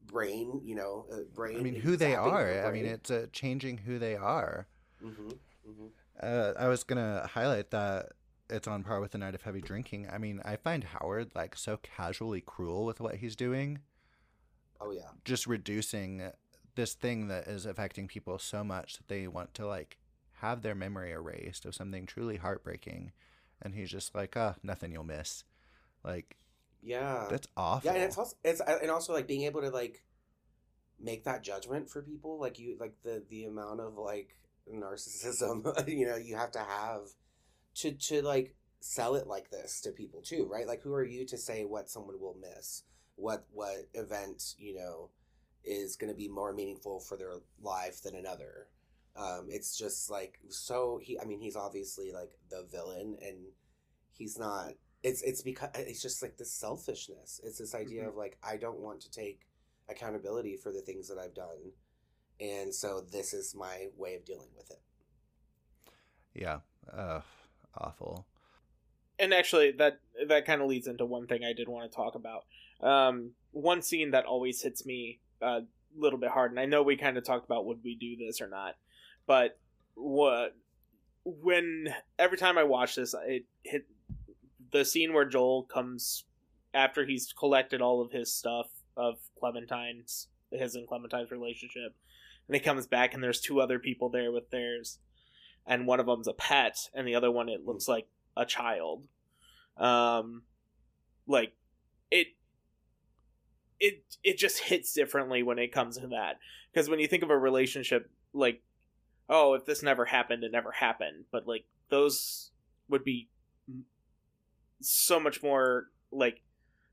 brain. You know, uh, brain. I mean, who they are. I mean, it's uh, changing who they are. Mm-hmm. Mm-hmm. Uh, I was gonna highlight that it's on par with the night of heavy drinking. I mean, I find Howard like so casually cruel with what he's doing. Oh yeah. Just reducing this thing that is affecting people so much that they want to like have their memory erased of something truly heartbreaking and he's just like, "Ah, oh, nothing you'll miss." Like yeah. That's awful. Yeah, and it's also it's and also like being able to like make that judgment for people like you like the the amount of like narcissism <laughs> you know you have to have to to like sell it like this to people too, right? Like who are you to say what someone will miss? What what event, you know, is going to be more meaningful for their life than another? Um, it's just like so he I mean he's obviously like the villain and he's not it's it's because it's just like this selfishness. It's this idea mm-hmm. of like I don't want to take accountability for the things that I've done. And so this is my way of dealing with it. Yeah. Uh awful. And actually, that that kind of leads into one thing I did want to talk about. Um, one scene that always hits me a little bit hard, and I know we kind of talked about would we do this or not, but what when every time I watch this, it hit the scene where Joel comes after he's collected all of his stuff of Clementine's his and Clementine's relationship, and he comes back and there's two other people there with theirs and one of them's a pet, and the other one it looks like a child. Um, like it, it it just hits differently when it comes to that because when you think of a relationship like, oh, if this never happened, it never happened, but like those would be so much more like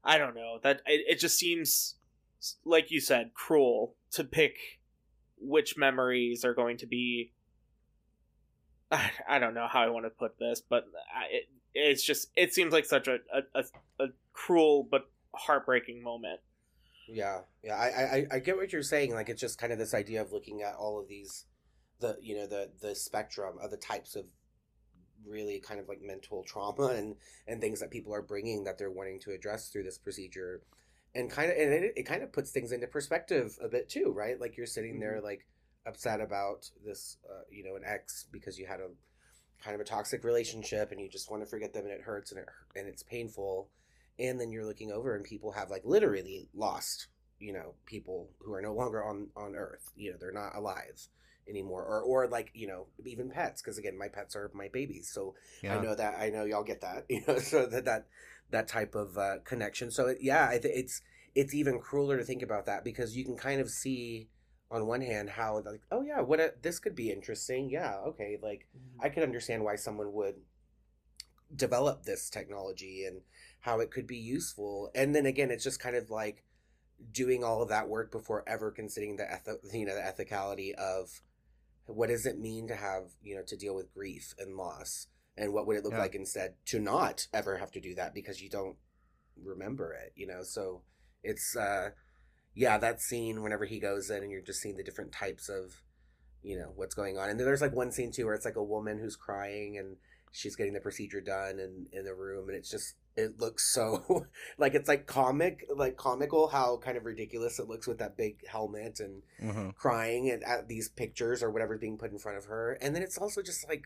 I don't know that it, it just seems like you said cruel to pick which memories are going to be <sighs> I don't know how I want to put this, but it, it's just it seems like such a, a, a cruel but heartbreaking moment. Yeah, yeah, I, I I get what you're saying. Like it's just kind of this idea of looking at all of these, the you know the the spectrum of the types of really kind of like mental trauma and and things that people are bringing that they're wanting to address through this procedure, and kind of and it, it kind of puts things into perspective a bit too, right? Like you're sitting mm-hmm. there like upset about this, uh, you know, an ex because you had a kind of a toxic relationship and you just want to forget them and it hurts and it and it's painful, and then you're looking over and people have like literally lost, you know, people who are no longer on on Earth. You know, they're not alive anymore or or like you know even pets because again my pets are my babies so yeah. i know that i know y'all get that <laughs> you know so that that that type of uh, connection so yeah I th- it's it's even crueler to think about that because you can kind of see on one hand how like oh yeah what a, this could be interesting yeah okay like mm-hmm. i could understand why someone would develop this technology and how it could be useful and then again it's just kind of like doing all of that work before ever considering the eth- you know the ethicality of what does it mean to have you know to deal with grief and loss and what would it look Yeah. like instead to not ever have to do that because you don't remember it you know so it's uh yeah that scene whenever he goes in and you're just seeing the different types of you know what's going on and then there's like one scene too where it's like a woman who's crying and she's getting the procedure done and in the room and it's just it looks so <laughs> like it's like comic like comical how kind of ridiculous it looks with that big helmet and Mhm. crying at, at these pictures or whatever's being put in front of her and then it's also just like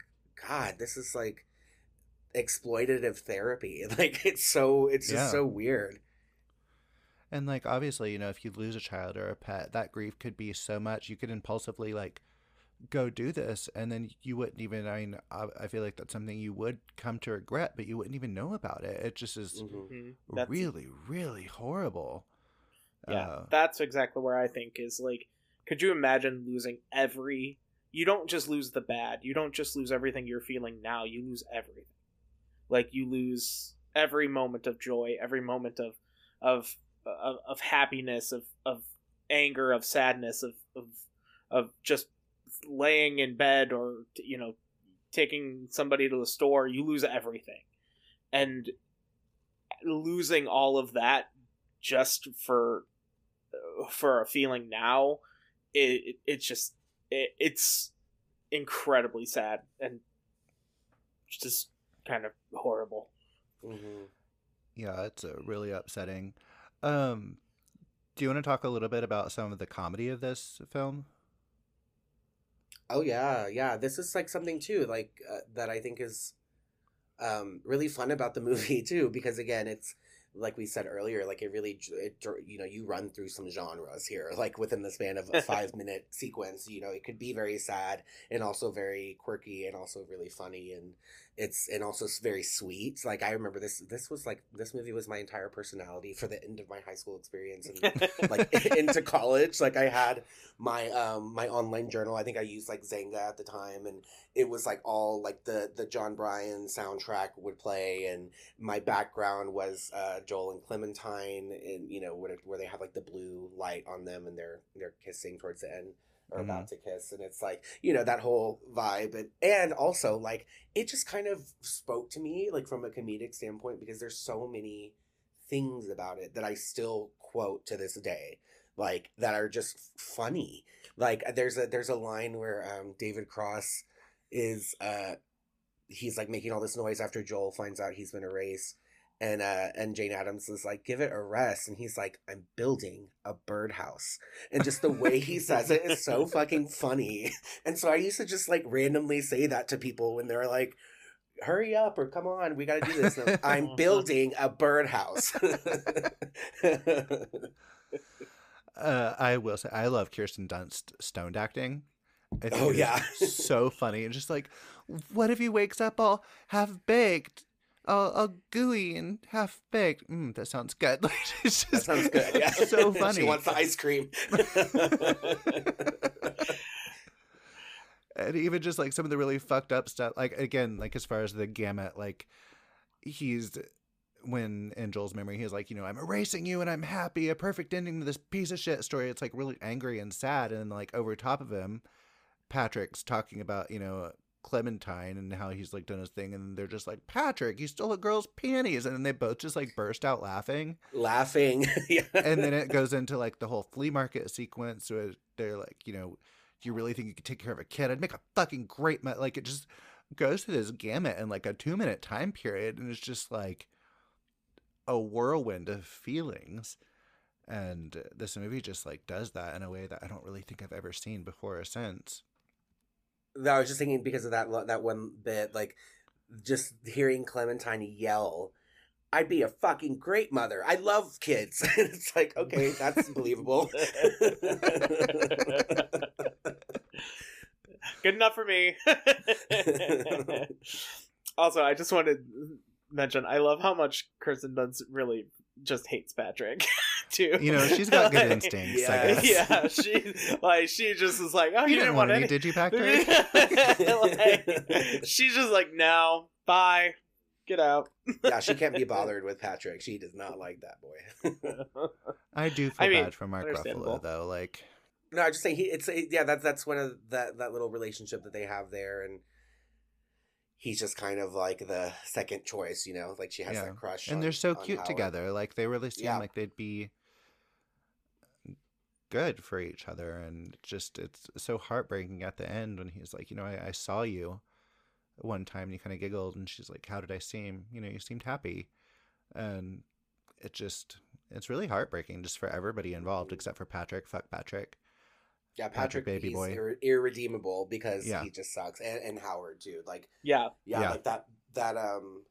god this is like exploitative therapy <laughs> like it's so it's just Yeah. so weird And like obviously, you know, if you lose a child or a pet, that grief could be so much. You could impulsively like go do this, and then you wouldn't even. I mean, I, I feel like that's something you would come to regret, but you wouldn't even know about it. It just is Mhm. Mhm. Really, really horrible. Yeah, Uh, that's exactly where I think is like. Could you imagine losing every? You don't just lose the bad. You don't just lose everything you're feeling now. You lose everything. Like you lose every moment of joy, every moment of of of, of happiness, of of anger, of sadness, of of of just laying in bed or you know taking somebody to the store. You lose everything, and losing all of that just for for a feeling now it, it it's just it, it's incredibly sad and just kind of horrible Mhm. yeah, it's really upsetting. Um, do you want to talk a little bit about some of the comedy of this film? Oh yeah, yeah. This is like something too, like uh, that I think is um, really fun about the <laughs> movie too, because again, it's like we said earlier, like it really, it, you know, you run through some genres here, <laughs> like within the span of a <laughs> five minute sequence. You know, it could be very sad and also very quirky and also really funny and it's and also s- very sweet. Like I remember this. This was like this movie was my entire personality for the end of my high school experience and like <laughs> <laughs> into college like i had my um my online journal i think i used like Xanga at the time and it was like all like the the Jon Brion soundtrack would play and my background was uh joel and clementine and you know where, where they have like the blue light on them and they're they're kissing towards the end or Mhm. about to kiss and it's like you know that whole vibe and and also like it just kind of spoke to me like from a comedic standpoint because there's so many things about it that I still quote to this day, like that are just funny. Like there's a there's a line where um, David Cross is uh he's like making all this noise after Joel finds out he's been erased. And uh and Jane Adams is like, give it a rest. And he's like, I'm building a birdhouse. And just the way he says it is so fucking funny. <laughs> And so I used to just like randomly say that to people when they're like, hurry up or come on, we gotta do this. I'm <laughs> building a birdhouse. <laughs> Uh, I will say I love Kirsten Dunst stoned acting. I think Oh, yeah. so funny and just like, what if he wakes up all half baked, all, all gooey and half baked? Mm, that sounds good. <laughs> It's that sounds good. Yeah. so <laughs> funny. she wants the ice cream. <laughs> and even just like some of the really fucked up stuff like again like as far as the gamut like he's when in joel's memory he's like you know i'm erasing you and i'm happy a perfect ending to this piece of shit story it's like really angry and sad and like over top of him patrick's talking about you know clementine and how he's like done his thing and they're just like patrick you stole a girl's panties and then they both just like burst out laughing Laughing. <laughs> yeah. and then it goes into like the whole flea market sequence where they're like, you know, do you really think you could take care of a kid? I'd make a fucking great ma-. like it just goes through this gamut in like a two minute time period, and it's just like a whirlwind of feelings. And this movie just like does that in a way that I don't really think I've ever seen before or since. I was just thinking because of that that one bit, like just hearing Clementine yell, "I'd be a fucking great mother. I love kids." <laughs> it's like, okay, that's believable. <laughs> good enough for me <laughs> also i just wanted to mention i love how much kirsten dunst really just hates patrick too You know, she's got good <laughs> Like, instincts, Yeah. I guess. yeah she like she just is like oh You you, didn't want any, did you, Patrick? <laughs> like, <laughs> she's just like no bye get out yeah, she can't be bothered with Patrick. She does not like that boy. I do feel I mean, bad for Mark. Ruffalo though. Like, No, I just say he. It's yeah. That's that's one of that that little relationship that they have there, and he's just kind of like the second choice. You know, like she has yeah. that crush, and on, they're so cute Howard. together. Like they really seem yeah. like they'd be good for each other, and just it's so heartbreaking at the end when he's like, you know, I, I saw you one time, and he kind of giggled, and she's like, how did I seem? You know, you seemed happy, and it just it's really heartbreaking just for everybody involved except for Patrick. Fuck Patrick. Yeah, Patrick, Patrick baby boy, ir- irredeemable because yeah. he just sucks, and, and Howard too. Like, yeah. yeah, yeah, like that that um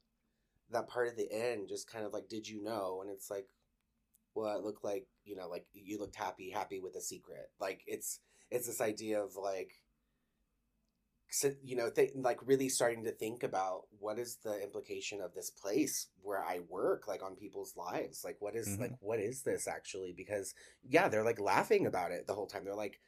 that part at the end, just kind of like, did you know? And it's like, well, it looked like you know, like you looked happy, happy with a secret. Like it's it's this idea of like you know, th- like really starting to think about what is the implication of this place where I work, like on people's lives. Like, what is, mm-hmm. like, what is this actually? Because yeah, they're like laughing about it the whole time. They're like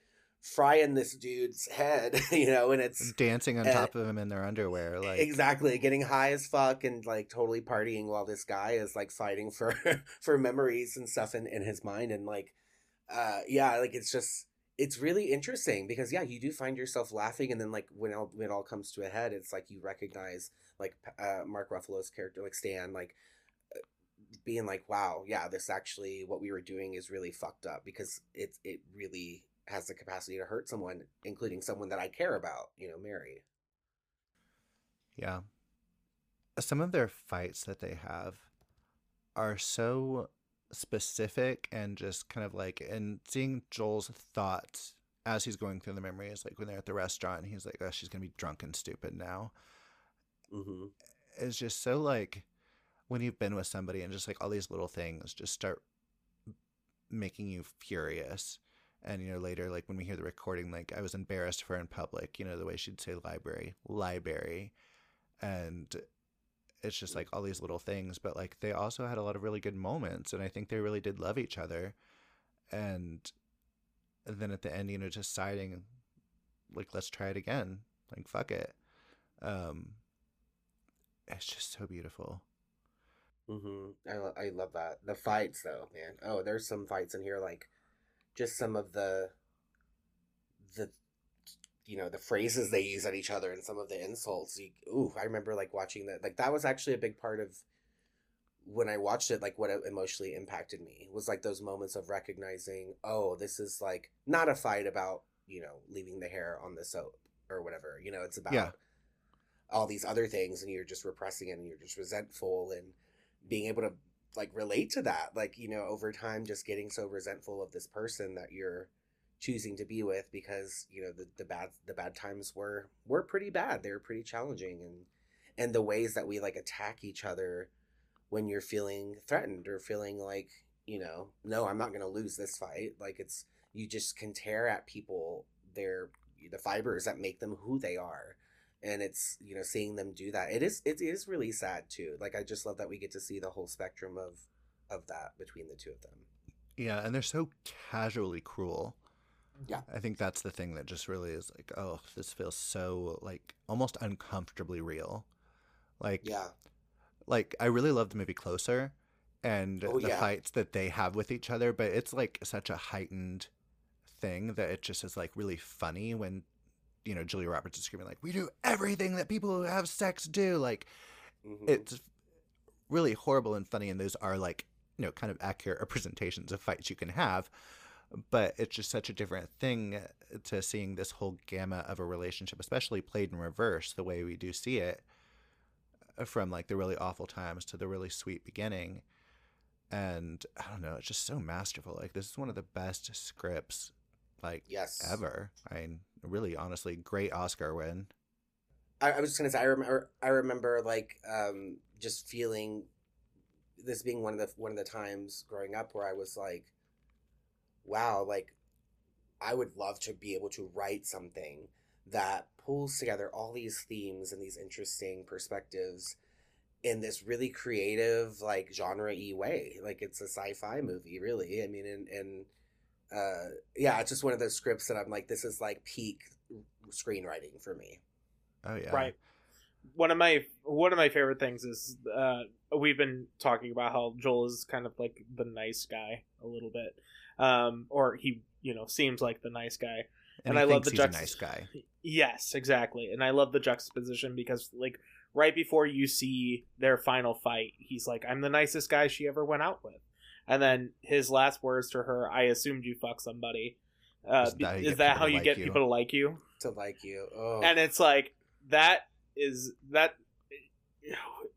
frying this dude's head, <laughs> you know, and it's dancing on top of him in their underwear, like exactly getting high as fuck and like totally partying while this guy is like fighting for <laughs> for memories and stuff in in his mind and like, uh, yeah, like it's just it's really interesting because yeah, you do find yourself laughing, and then like when it all, when it all comes to a head, it's like you recognize like uh, Mark Ruffalo's character, like Stan, like uh, being like, wow, yeah, this actually what we were doing is really fucked up because it it really has the capacity to hurt someone, including someone that I care about, you know, Mary. Yeah. Some of their fights that they have are so specific and just kind of like and seeing Joel's thoughts as he's going through the memories, like when they're at the restaurant, he's like, "Oh, she's gonna be drunk and stupid now." Mm-hmm. It's just so like when you've been with somebody and just like all these little things just start making you furious. And you know, later, like when we hear the recording, like I was embarrassed for her in public. You know, the way she'd say library, library, and it's just like all these little things but like they also had a lot of really good moments and i think they really did love each other. And then at the end you know just deciding like let's try it again. Like fuck it. Um it's just so beautiful. Mm-hmm. I, lo- I love that. The fights though man. Oh there's some fights in here like just some of the the you know the phrases they use at each other and some of the insults. You, ooh, I remember like watching that. Like that was actually a big part of when I watched it. Like what emotionally impacted me was like those moments of recognizing, oh, this is like not a fight about you know leaving the hair on the soap or whatever. You know, it's about yeah. all these other things, and you're just repressing it, and you're just resentful, and being able to like relate to that. Like you know, over time, just getting so resentful of this person that you're choosing to be with because you know the, the bad the bad times were were pretty bad they were pretty challenging and and the ways that we like attack each other when you're feeling threatened or feeling like you know no i'm not going to lose this fight like it's you just can tear at people their the fibers that make them who they are and it's you know seeing them do that it is it is really sad too like i just love that we get to see the whole spectrum of of that between the two of them yeah and they're so casually cruel yeah. I think that's the thing that just really is like, oh, this feels so like almost uncomfortably real. Like Yeah. Like I really love the movie Closer and oh, the yeah. fights that they have with each other, but it's like such a heightened thing that it just is like really funny when you know Julia Roberts is screaming like, "We do everything that people who have sex do." Like mm-hmm. it's really horrible and funny and those are like, you know, kind of accurate <laughs> representations of fights you can have but it's just such a different thing to seeing this whole gamma of a relationship, especially played in reverse, the way we do see it uh, from like the really awful times to the really sweet beginning. And I don't know, it's just so masterful. Like this is one of the best scripts like yes ever. I mean, really, honestly, great Oscar win. I, I was just gonna say, I remember, I remember like um, just feeling this being one of the one of the times growing up where I was like, wow, like I would love to be able to write something that pulls together all these themes and these interesting perspectives in this really creative, like genre y way. Like it's a sci-fi movie, really. I mean, and and uh, yeah, it's just one of those scripts that I'm like, this is like peak screenwriting for me. Oh yeah, right. One of my one of my favorite things is uh, we've been talking about how Joel is kind of like the nice guy a little bit, um, or he you know seems like the nice guy and, and I love the juxt- nice guy. Yes, exactly. And I love the juxtaposition because like right before you see their final fight, he's like, "I'm the nicest guy she ever went out with," and then his last words to her, "I assumed you fuck somebody." Uh, is that, is that how you like get you. people to like you? To like you, oh. and it's like that is that.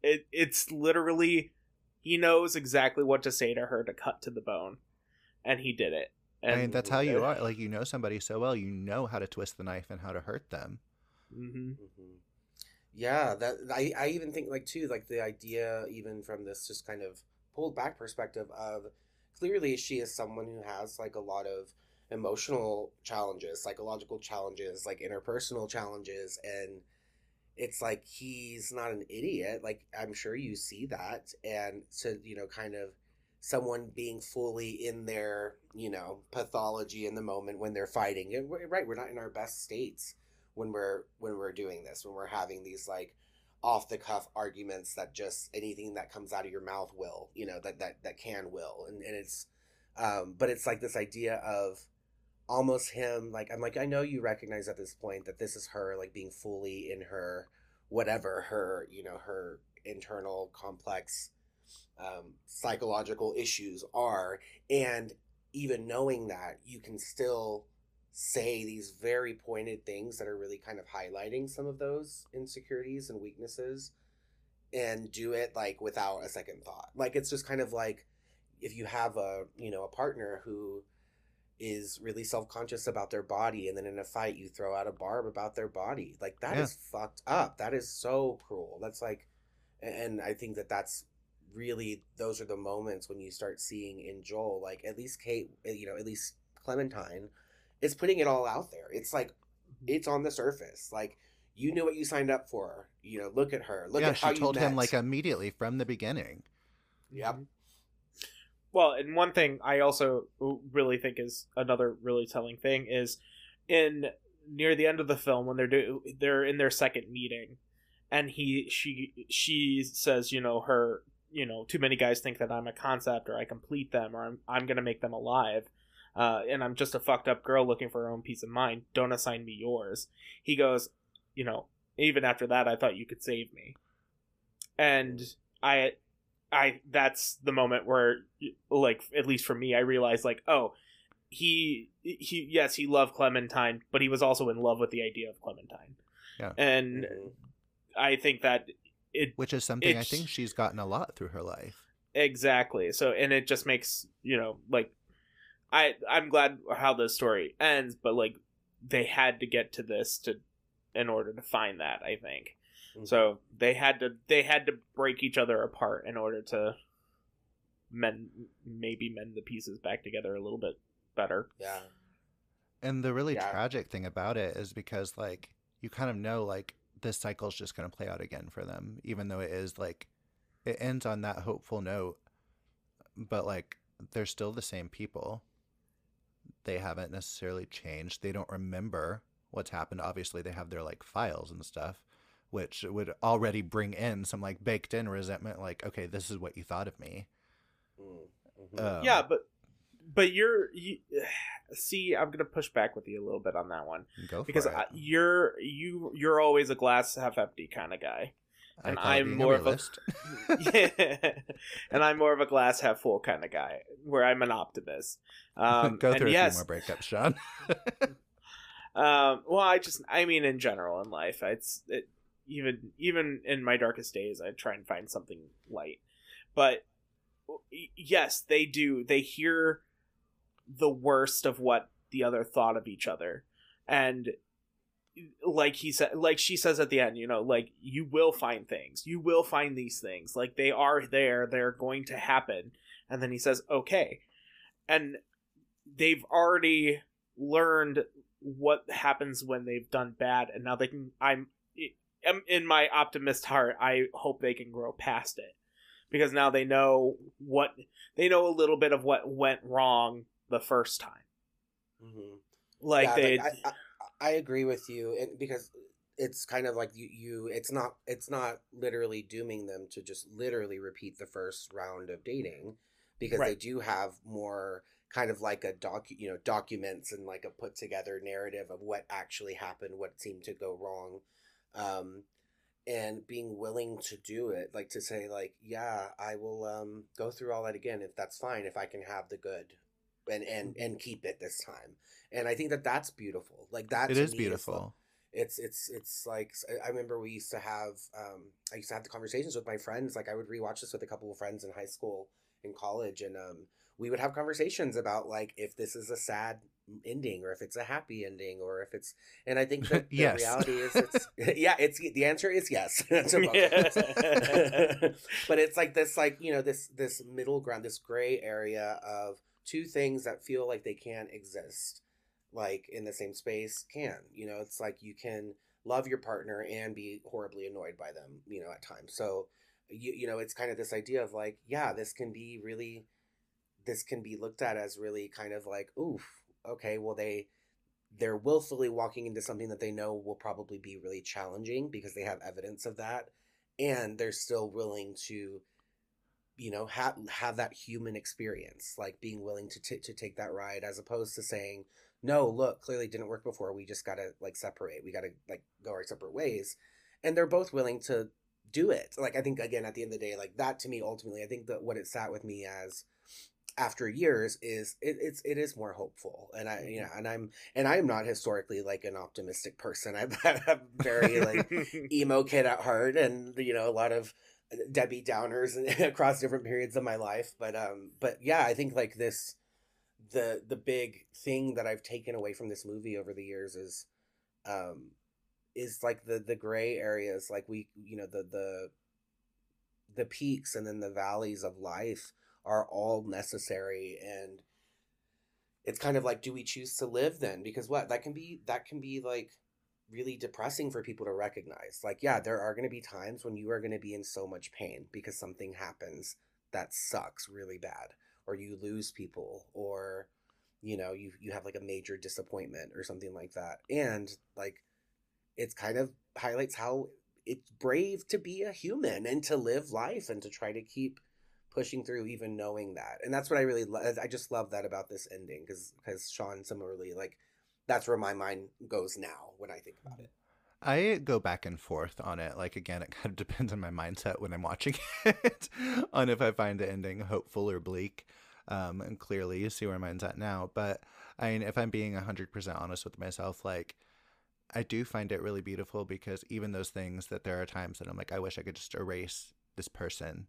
It, it's literally he knows exactly what to say to her to cut to the bone, and he did it. And I mean, that's how you are. Like you know somebody so well, you know how to twist the knife and how to hurt them. Mm-hmm. Mm-hmm. Yeah, that I I even think like too like the idea even from this just kind of pulled back perspective of clearly she is someone who has like a lot of emotional challenges, psychological challenges, like interpersonal challenges and it's like he's not an idiot. Like I'm sure you see that and to you know kind of someone being fully in their you know pathology in the moment when they're fighting And, right we're not in our best states when we're when we're doing this when we're having these like off the cuff arguments that just anything that comes out of your mouth will you know that that that can will and, and it's um but it's like this idea of almost him like i'm like i know you recognize at this point that this is her like being fully in her whatever her you know her internal complex um, psychological issues are. And even knowing that, you can still say these very pointed things that are really kind of highlighting some of those insecurities and weaknesses and do it like without a second thought. Like it's just kind of like if you have a, you know, a partner who is really self-conscious about their body and then in a fight you throw out a barb about their body. Like that yeah. is fucked up. That is so cruel. That's like and I think that that's really those are the moments when you start seeing in Joel, like at least Kate, eh, you know, at least Clementine is putting it all out there. It's like mm-hmm. it's on the surface. Like you knew what you signed up for. You know, look at her. Look yeah, at how she told him like immediately from the beginning. Yep. Mm-hmm. Well, and one thing I also really think is another really telling thing is in near the end of the film when they're do they're in their second meeting and he she she says you know her you know, too many guys think that I'm a concept or I complete them or I'm, I'm going to make them alive. Uh, and I'm just a fucked up girl looking for her own peace of mind. Don't assign me yours. He goes, you know, even after that, I thought you could save me. And I, I, that's the moment where, like, at least for me, I realized, like, oh, he, he, yes, he loved Clementine, but he was also in love with the idea of Clementine. Yeah. And. I think that it which is something I think she's gotten a lot through her life. Exactly. So and it just makes, you know, like I I'm glad how the story ends, but like they had to get to this to in order to find that, I think. Mm-hmm. So they had to they had to break each other apart in order to mend maybe mend the pieces back together a little bit better. Yeah. And the really yeah. tragic thing about it is because like you kind of know like this cycle is just going to play out again for them, even though it is like it ends on that hopeful note, but like they're still the same people. They haven't necessarily changed. They don't remember what's happened. Obviously, they have their like files and stuff, which would already bring in some like baked in resentment. Like, okay, this is what you thought of me. Mm-hmm. Um, yeah, but but you're you, <sighs> see i'm gonna push back with you a little bit on that one because I, you're you you're always a glass half empty kind of guy and i'm more of a yeah, <laughs> <laughs> and i'm more of a glass half full kind of guy where i'm an optimist. Um, <laughs> go through a yes, few more breakups Shawn. Um, well i just i mean in general in life it's it, even even in my darkest days i try and find something light. But yes they do. They hear the worst of what the other thought of each other. And like he said like she says at the end you know like you will find things. You will find these things. Like they are there. They're going to happen. And then he says okay. And they've already learned what happens when they've done bad and now they can i'm in my optimist heart i hope they can grow past it. Because now they know what they know a little bit of what went wrong the first time. Mm-hmm. Like yeah, they, like I, I, I, agree with you, and because it's kind of like you, you, it's not, it's not literally dooming them to just literally repeat the first round of dating, because right. they do have more kind of like a doc you know documents and like a put together narrative of what actually happened what seemed to go wrong um and being willing to do it like to say like yeah i will um go through all that again if that's fine if i can have the good and and mm-hmm. and keep it this time and i think that that's beautiful like that it is beautiful is it's it's it's like i remember we used to have um i used to have the conversations with my friends like i would rewatch this with a couple of friends in high school in college and um we would have conversations about like if this is a sad ending or if it's a happy ending or if it's and i think that <laughs> the yes. reality is it's <laughs> <laughs> yeah it's the answer is yes but it's like this like you know this this middle ground this gray area of two things that feel like they can't exist like in the same space can you know it's like you can love your partner and be horribly annoyed by them you know at times. So you, you know it's kind of this idea of like yeah this can be really this can be looked at as really kind of like, oof, okay, well they they're willfully walking into something that they know will probably be really challenging because they have evidence of that and they're still willing to you know have have that human experience like being willing to t- to take that ride as opposed to saying no look clearly didn't work before. We just got to like separate. We got to like go our separate ways. And they're both willing to do it. Like i think again at the end of the day like that to me ultimately i think that what it sat with me as after years is it, it's it is more hopeful. And i you know mm-hmm. and i'm and i'm not historically like an optimistic person. <laughs> I'm, I'm very like <laughs> emo kid at heart and you know a lot of debbie downers <laughs> across different periods of my life but um but yeah i think like this the the big thing that i've taken away from this movie over the years is um is like the the gray areas like we you know the the the peaks and then the valleys of life are all necessary and it's kind of like do we choose to live then? Because what? That can be that can be like really depressing for people to recognize like yeah there are going to be times when you are going to be in so much pain because something happens that sucks really bad or you lose people or you know you you have like a major disappointment or something like that and like it's kind of highlights how it's brave to be a human and to live life and to try to keep pushing through even knowing that and that's what i really love i just love that about this ending because because shawn similarly like that's where my mind goes now when i think about it I go back and forth on it. Like again, it kind of <laughs> depends on my mindset when I'm watching <laughs> it, on if I find the ending hopeful or bleak. Um, and clearly, you see where mine's at now. But I mean, if I'm being hundred percent honest with myself, like I do find it really beautiful because even those things that there are times that I'm like, I wish I could just erase this person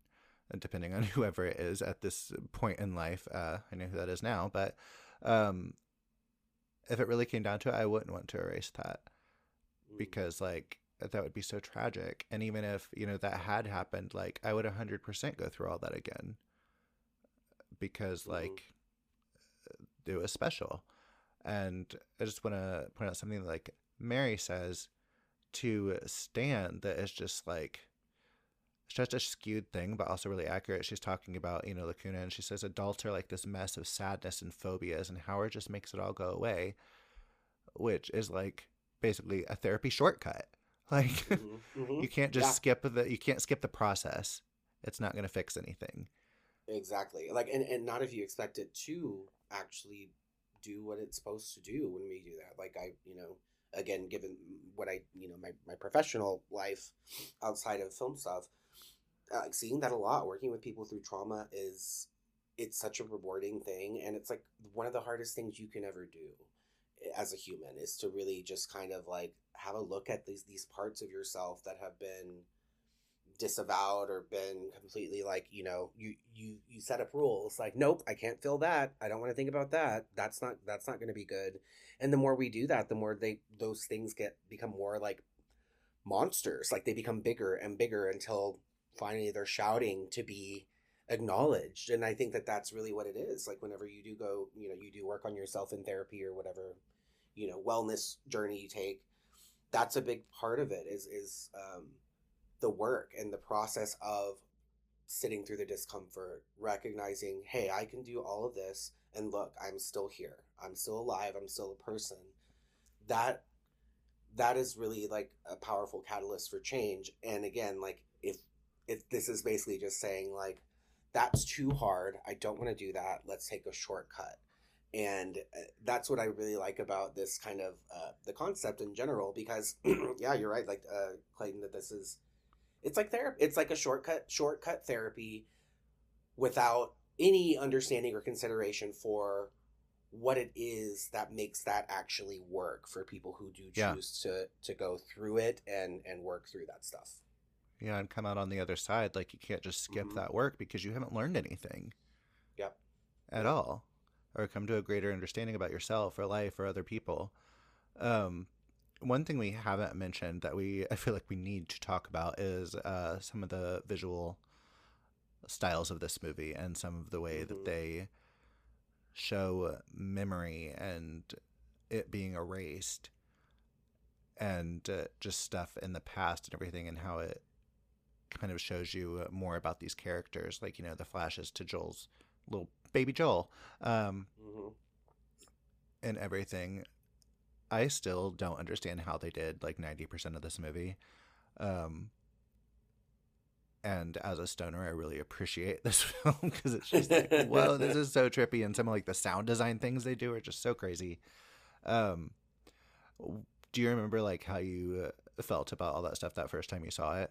depending on <laughs> whoever it is at this point in life. Uh, I know who that is now, but um, if it really came down to it, I wouldn't want to erase that because like that would be so tragic. And even if you know that had happened, like I would hundred percent go through all that again because mm-hmm. like it was special. And I just want to point out something like Mary says to Stan that is just like such a skewed thing, but also really accurate. She's talking about, you know, Lacuna, and she says adults are like this mess of sadness and phobias, and Howard just makes it all go away, which is like basically a therapy shortcut. <laughs> Like mm-hmm, mm-hmm. you can't just yeah. skip the you can't skip the process. It's not going to fix anything. Exactly. Like and, and not if you expect it to actually do what it's supposed to do when we do that. Like I, you know, again, given what I, you know, my, my professional life outside of film stuff, uh, seeing that a lot working with people through trauma is it's such a rewarding thing and it's like one of the hardest things you can ever do eh, as a human is to really just kind of like have a look at these these parts of yourself that have been disavowed or been completely like you know you you you set up rules like nope i can't feel that. I don't want to think about that. That's not that's not going to be good. And the more we do that the more they those things get become more like monsters like they become bigger and bigger until finally they're shouting to be acknowledged. And i think that that's really what it is. Like whenever you do go you know you do work on yourself in therapy or whatever you know wellness journey you take that's a big part of it is is um, the work and the process of sitting through the discomfort recognizing hey i can do all of this and look i'm still here. I'm still alive. I'm still a person. That that is really like a powerful catalyst for change. And again like if it, this is basically just saying like that's too hard i don't want to do that let's take a shortcut and uh, that's what I really like about this kind of uh, the concept in general. Because <clears throat> yeah, you're right, like uh, Clayton, that this is it's like therapy. It's like a shortcut shortcut therapy without any understanding or consideration for what it is that makes that actually work for people who do choose yeah. to to go through it and and work through that stuff yeah and come out on the other side like you can't just skip mm-hmm. that work because you haven't learned anything yep at all or come to a greater understanding about yourself or life or other people um one thing we haven't mentioned that we <laughs> i feel like we need to talk about is uh some of the visual styles of this movie and some of the way mm-hmm. that they show memory and it being erased and uh, just stuff in the past and everything and how it kind of shows you more about these characters like you know the flashes to joel's little baby joel um, mm-hmm. and everything. I still don't understand how they did like 90% of this movie um, and as a stoner i really appreciate <laughs> this film because it's just like whoa this is so trippy and some of like the sound design things they do are just so crazy. Um do you remember like how you uh, felt about all that stuff that first time you saw it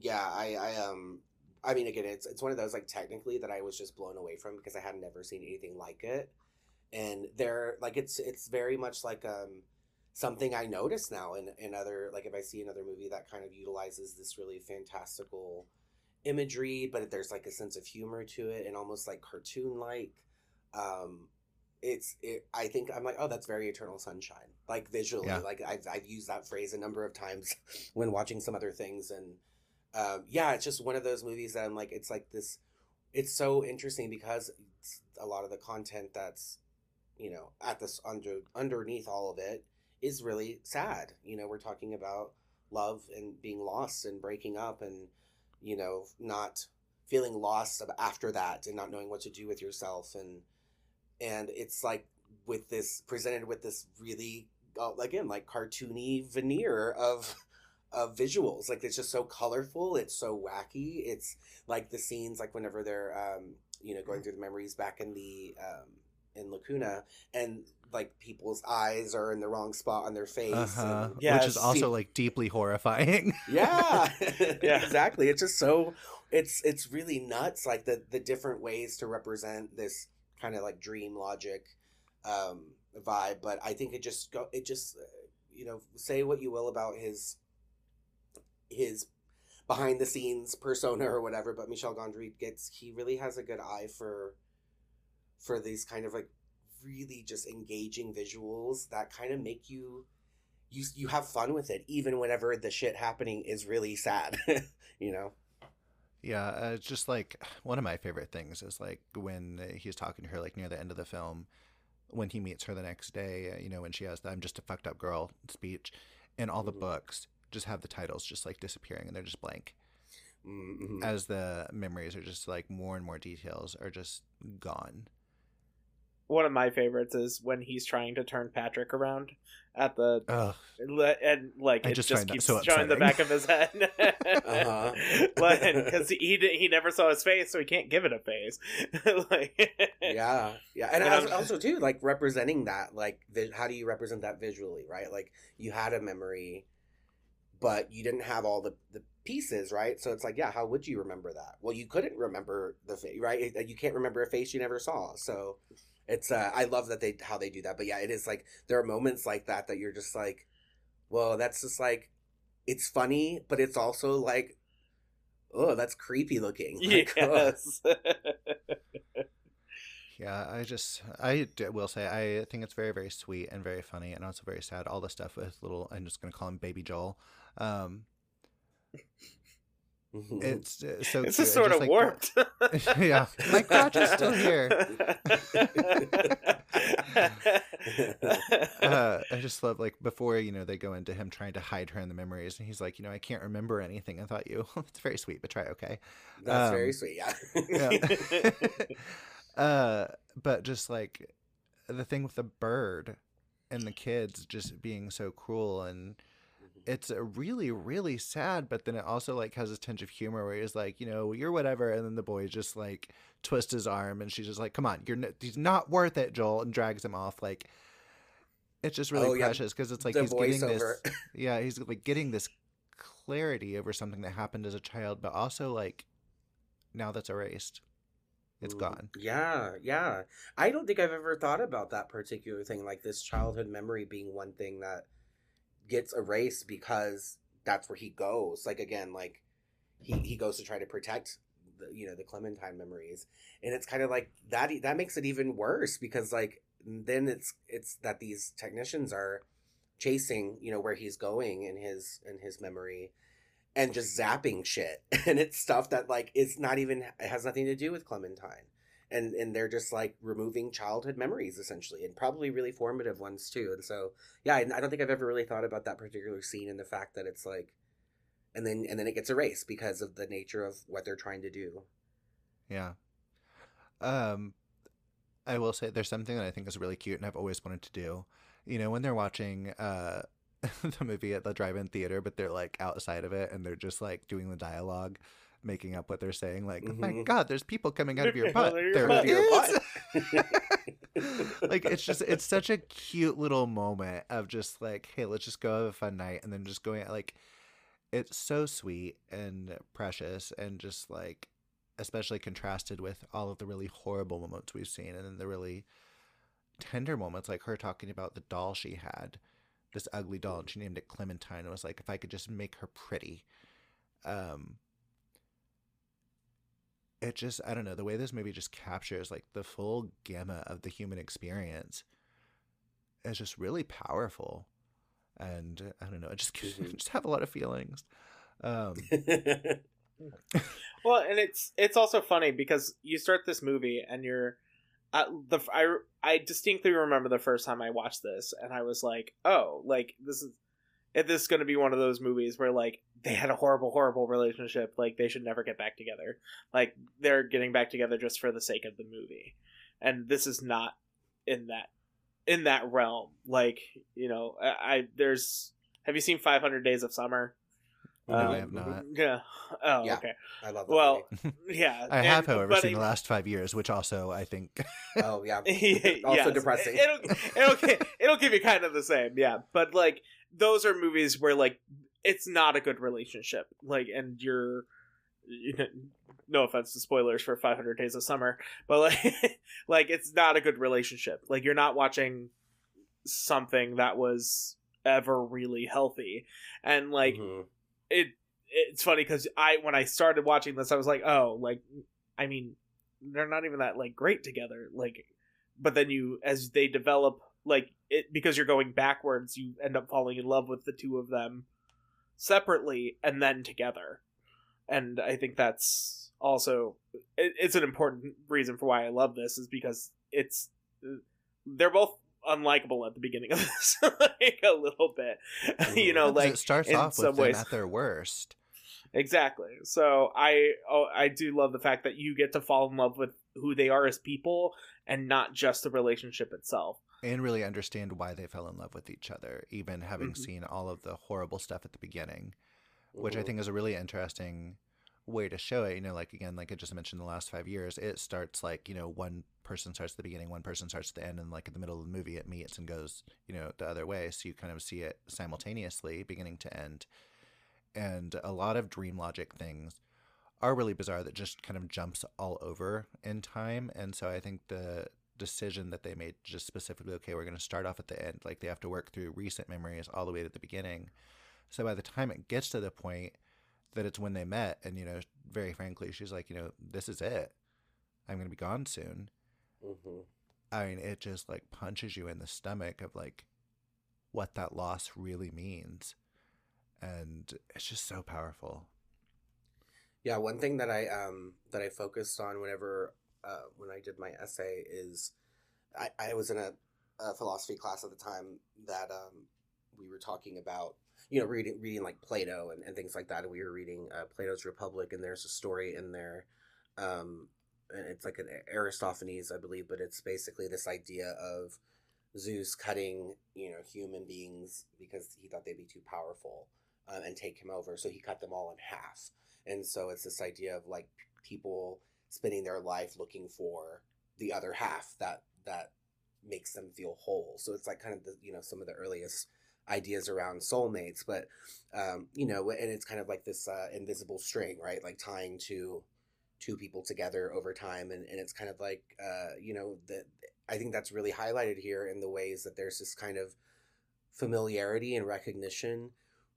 yeah i i um i mean again it's it's one of those like technically that i was just blown away from because i had never seen anything like it and they're like it's it's very much like um something I notice now in, in other like if I see another movie that kind of utilizes this really fantastical imagery, but there's like a sense of humor to it and almost like cartoon like. Um, it's it, I think I'm like oh that's very Eternal Sunshine like visually yeah. like I've I've used that phrase a number of times <laughs> when watching some other things and um, yeah it's just one of those movies that I'm like it's like this it's so interesting because a lot of the content that's you know at this under underneath all of it is really sad. You know, we're talking about love and being lost and breaking up and, you know, not feeling lost after that and not knowing what to do with yourself and and it's like with this presented with this really uh, again like cartoony veneer of of visuals like it's just so colorful it's so wacky it's like the scenes like whenever they're um you know going through the memories back in the um in lacuna and like people's eyes are in the wrong spot on their face. Uh-huh. And, yeah, which is also like deeply horrifying. <laughs> yeah, <laughs> yeah, exactly. It's just so it's it's really nuts. Like the the different ways to represent this kind of like dream logic um, vibe. But I think it just go it just uh, you know say what you will about his his behind the scenes persona or whatever, but Michel Gondry gets he really has a good eye for for these kind of like really just engaging visuals that kind of make you you you have fun with it even whenever the shit happening is really sad <laughs> you know yeah uh, it's just like one of my favorite things is like when he's talking to her like near the end of the film when he meets her the next day you know when she has the i'm just a fucked up girl speech and all the mm-hmm. books just have the titles just like disappearing and they're just blank. Mm-hmm. as the memories are just like more and more details are just gone. One of my favorites is when he's trying to turn Patrick around at the Ugh. and like I it just, just keeps so showing the back of his head. <laughs> uh-huh. <laughs> because he he never saw his face so he can't give it a face. <laughs> Like yeah. Yeah. And, and also too like representing that like how do you represent that visually right? Like you had a memory but you didn't have all the the pieces right so it's like yeah how would you remember that well you couldn't remember the face right you can't remember a face you never saw so it's uh, I love that they how they do that. But yeah, it is like there are moments like that that you're just like, well, that's just like it's funny, but it's also like, oh, that's creepy looking. <laughs> Like, yes. Oh. yeah, I just I will say I think it's very very sweet and very funny and also very sad. All the stuff with little I'm just gonna call him Baby Joel. Um, Mm-hmm. It's uh, so. It's just sort of like, warped. <laughs> yeah, my crotch is still here. <laughs> uh, I just love like before you know they go into him trying to hide her in the memories, and he's like, you know, I can't remember anything. I thought you. <laughs> it's very sweet, but try okay. That's um, very sweet. Yeah. yeah. uh, but just like the thing with the bird and the kids just being so cruel and it's really really sad but then it also like has this tinge of humor where he's like you know you're whatever and then the boy just like twists his arm and she's just like come on you're n- he's not worth it joel and drags him off like it's just really oh, precious because yeah. it's like the he's getting over. this <laughs> yeah he's like getting this clarity over something that happened as a child but also like now that's erased it's gone yeah yeah i don't think i've ever thought about that particular thing like this childhood memory being one thing that gets erased because that's where he goes. Like again, like he he goes to try to protect the you know the Clementine memories, and it's kind of like that. That makes it even worse because like then it's it's that these technicians are chasing you know where he's going in his in his memory and just zapping shit <laughs> and it's stuff that like it's not even it has nothing to do with clementine and and they're just like removing childhood memories essentially and probably really formative ones too and so yeah I, don't think i've ever really thought about that particular scene and the fact that it's like and then and then it gets erased because of the nature of what they're trying to do. Yeah. Um i will say there's something that i think is really cute and i've always wanted to do. You know when they're watching uh <laughs> the movie at the drive-in theater but they're like outside of it and they're just like doing the dialogue making up what they're saying. Like, mm-hmm. oh my. God, there's people coming out of your butt. there butt. <laughs> <laughs> like, it's just, it's such a cute little moment of just like, hey, let's just go have a fun night. And then just going, like, it's so sweet and precious and just like, especially contrasted with all of the really horrible moments we've seen and then the really tender moments, like her talking about the doll she had, this ugly doll, and she named it Clementine. And was like, if I could just make her pretty. Um, it just I don't know the way this movie just captures like the full gamut of the human experience is just really powerful, and I don't know I just <laughs> mm-hmm. just have a lot of feelings. Um, <laughs> <laughs> well, and it's it's also funny because you start this movie and you're uh, the I I distinctly remember the first time I watched this and I was like, oh, like this is this is going to be one of those movies where like they had a horrible horrible relationship like they should never get back together like they're getting back together just for the sake of the movie and this is not in that in that realm like you know i, I there's have you seen 500 days of summer no, um, I have not. Yeah. Oh, yeah, okay. I love that. Well, <laughs> yeah. I and, have, however, seen it, the last five years, which also I think. <laughs> oh yeah. <laughs> also yes. depressing. It'll, it'll it'll give you kind of the same, yeah. But like those are movies where like it's not a good relationship. Like and you're you know, no offense to spoilers for 500 days of summer but like <laughs> like it's not a good relationship. Like you're not watching something that was ever really healthy. And like mm-hmm. it it's funny because i when i started watching this i was like oh like i mean they're not even that like great together. Like but then you as they develop like it because you're going backwards you end up falling in love with the two of them separately and then together. And i think that's also it, it's an important reason for why i love this is because it's they're both unlikable at the beginning of <laughs> this like a little bit. <laughs> You know like it starts off with ways. them at their worst. Exactly. So i oh, i do love the fact that you get to fall in love with who they are as people and not just the relationship itself and really understand why they fell in love with each other, even having mm-hmm. seen all of the horrible stuff at the beginning, which mm-hmm. I think is a really interesting way to show it. You know, like again, like I just mentioned, the last five years, it starts like you know one person starts at the beginning, one person starts at the end, and like in the middle of the movie, it meets and goes you know the other way. So you kind of see it simultaneously, beginning to end, and a lot of dream logic things are really bizarre that just kind of jumps all over in time and so i think the decision that they made just specifically okay we're going to start off at the end like they have to work through recent memories all the way to the beginning. So by the time it gets to the point that it's when they met and you know very frankly she's like you know this is it. I'm going to be gone soon. Mm-hmm. i mean it just like punches you in the stomach of like what that loss really means. And it's just so powerful. Yeah one thing that i um that i focused on whenever uh, when I did my essay is I, I was in a, a, philosophy class at the time that um, we were talking about you know reading reading like Plato and, and things like that and we were reading uh, Plato's Republic and there's a story in there um, and it's like an Aristophanes I believe but it's basically this idea of Zeus cutting, you know, human beings because he thought they'd be too powerful uh, and take him over. So he cut them all in half. And so it's this idea of like people spending their life looking for the other half that that makes them feel whole. So it's like kind of the you know some of the earliest ideas around soulmates, but um, you know, and it's kind of like this uh, invisible string, right? Like tying two two people together over time, and, and it's kind of like uh, you know that I think that's really highlighted here in the ways that there's this kind of familiarity and recognition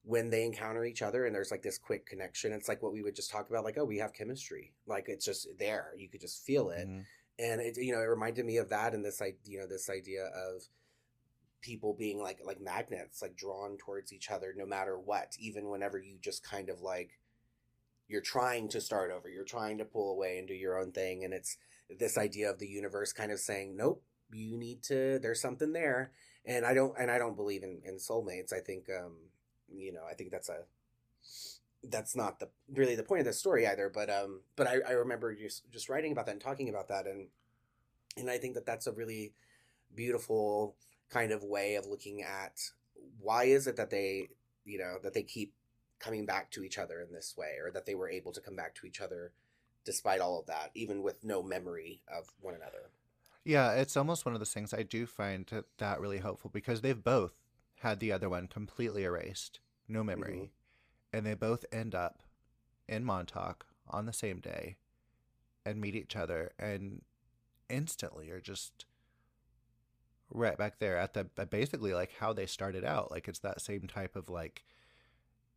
when they encounter each other and there's like this quick connection it's like what we would just talk about like oh we have chemistry. Like it's just there. You could just feel it. Mm-hmm. and it you know it reminded me of that and this idea you know this idea of people being like like magnets like drawn towards each other no matter what even whenever you just kind of like you're trying to start over you're trying to pull away and do your own thing and it's this idea of the universe kind of saying nope you need to there's something there. And i don't and i don't believe in in soulmates. I think um you know i think that's a that's not the really the point of the story either but um but i i remember just just writing about that and talking about that and and i think that that's a really beautiful kind of way of looking at why is it that they you know that they keep coming back to each other in this way or that they were able to come back to each other despite all of that even with no memory of one another. Yeah it's almost one of those things i do find that really helpful because they've both had the other one completely erased no memory. Mm-hmm. and they both end up in montauk on the same day and meet each other and instantly are just right back there at the basically like how they started out. Like it's that same type of like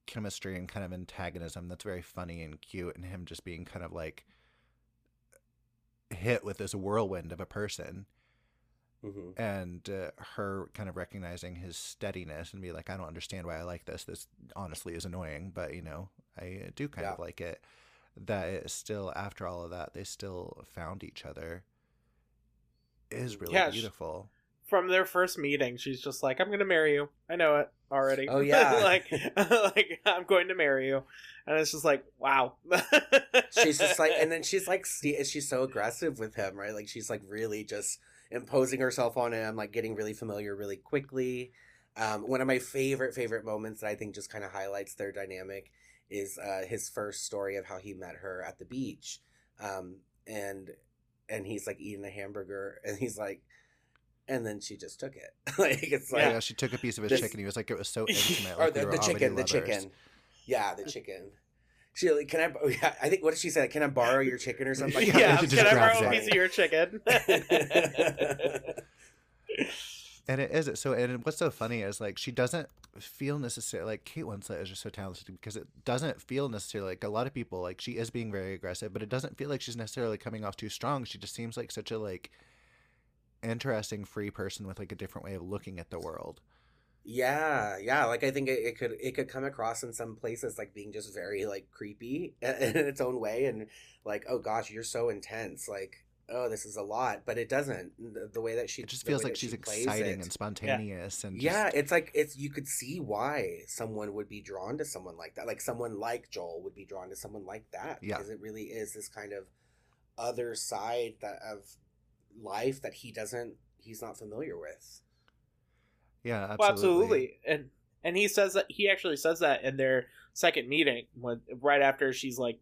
chemistry and kind of antagonism that's very funny and cute and him just being kind of like hit with this whirlwind of a person mm-hmm. and uh, her kind of recognizing his steadiness and be like i don't understand why i like this this honestly is annoying but you know i do kind yeah. of like it that it still after all of that they still found each other is really yeah, beautiful from their first meeting, she's just like, "I'm gonna marry you. I know it already. Oh <laughs> yeah, like <laughs> like I'm going to marry you." And it's just like, wow. she's just like, <laughs> and then she's like, she's so aggressive with him, right? Like she's like really just imposing herself on him, like getting really familiar really quickly. Um, one of my favorite favorite moments that I think just kind of highlights their dynamic is uh, his first story of how he met her at the beach, um, and and he's like eating a hamburger, and he's like and then she just took it. <laughs> like it's like yeah, she took a piece of his this, chicken. He was like, it was so <laughs> intimate. Like or the, the chicken, the chicken. Yeah, the chicken. She like, can I? <laughs> I think what did she say? Can I borrow your chicken or something? <laughs> yeah, can I borrow a piece of your chicken? <laughs> and it is it so. And what's so funny is like she doesn't feel necessarily like Kate Winslet is just so talented because it doesn't feel necessarily like a lot of people like she is being very aggressive, but it doesn't feel like she's necessarily coming off too strong. She just seems like such a like interesting free person with like a different way of looking at the world. Yeah, yeah. Like I think it, it could it could come across in some places like being just very like creepy <laughs> in its own way, and like oh gosh, you're so intense. Like oh, this is a lot, but it doesn't. The, the way that she it just feels like she's she exciting it. and spontaneous, yeah. and just... yeah, it's like it's you could see why someone would be drawn to someone like that. Like someone like Joel would be drawn to someone like that yeah. because it really is this kind of other side that of life that he doesn't he's not familiar with. Yeah, absolutely. Well, absolutely. And and he says that he actually says that in their second meeting when right after she's like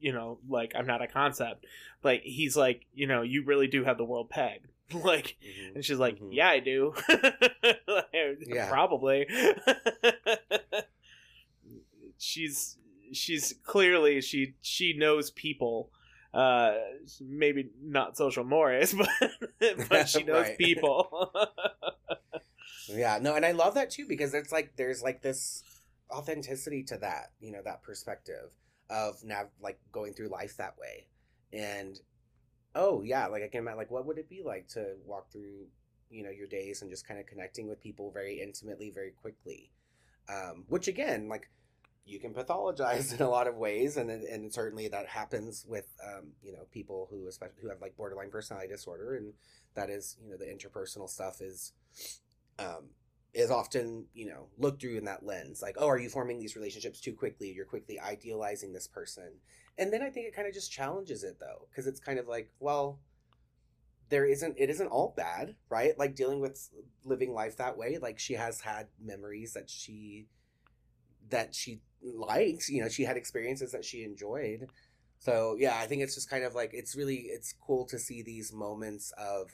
you know like i'm not a concept like he's like you know you really do have the world pegged <laughs> like mm-hmm. and she's like mm-hmm. yeah i do <laughs> yeah. probably <laughs> she's she's clearly she she knows people uh maybe not social mores but but she knows right. people yeah no and i love that too because it's like there's like this authenticity to that you know that perspective of now like going through life that way. And oh yeah like i can imagine like what would it be like to walk through you know your days and just kind of connecting with people very intimately very quickly? Um which again like you can pathologize <laughs> in a lot of ways, and and certainly that happens with um, you know people who especially who have like borderline personality disorder, and that is you know the interpersonal stuff is um, is often you know looked through in that lens, like oh, are you forming these relationships too quickly? You're quickly idealizing this person, and then I think it kind of just challenges it though, because it's kind of like well. there isn't it isn't all bad, right? Like dealing with living life that way. Like she has had memories that she that she likes, you know, she had experiences that she enjoyed. So yeah, I think it's just kind of like it's really it's cool to see these moments of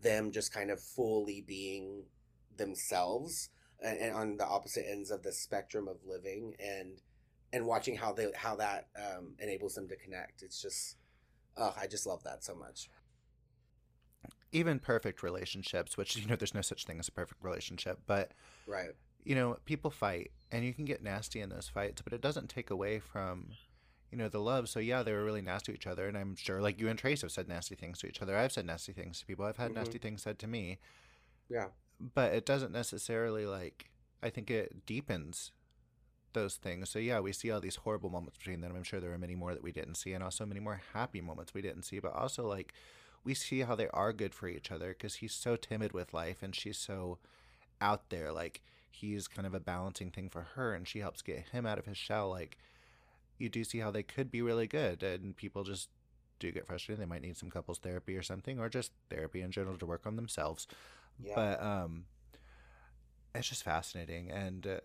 them just kind of fully being themselves and, and on the opposite ends of the spectrum of living and and watching how they how that um, enables them to connect. It's just, oh, I just love that so much. Even perfect relationships, which you know, there's no such thing as a perfect relationship, but right, you know, people fight, and you can get nasty in those fights, but it doesn't take away from you know the love so yeah they were really nasty to each other and i'm sure like you and trace have said nasty things to each other i've said nasty things to people i've had mm-hmm. nasty things said to me yeah but it doesn't necessarily like i think it deepens those things. So yeah, we see all these horrible moments between them. I'm sure there are many more that we didn't see, and also many more happy moments we didn't see. But also like we see how they are good for each other because he's so timid with life and she's so out there. Like he's kind of a balancing thing for her, and she helps get him out of his shell. Like you do see how they could be really good, and people just do get frustrated. They might need some couples therapy or something, or just therapy in general to work on themselves. Yeah. But um, it's just fascinating and. Uh,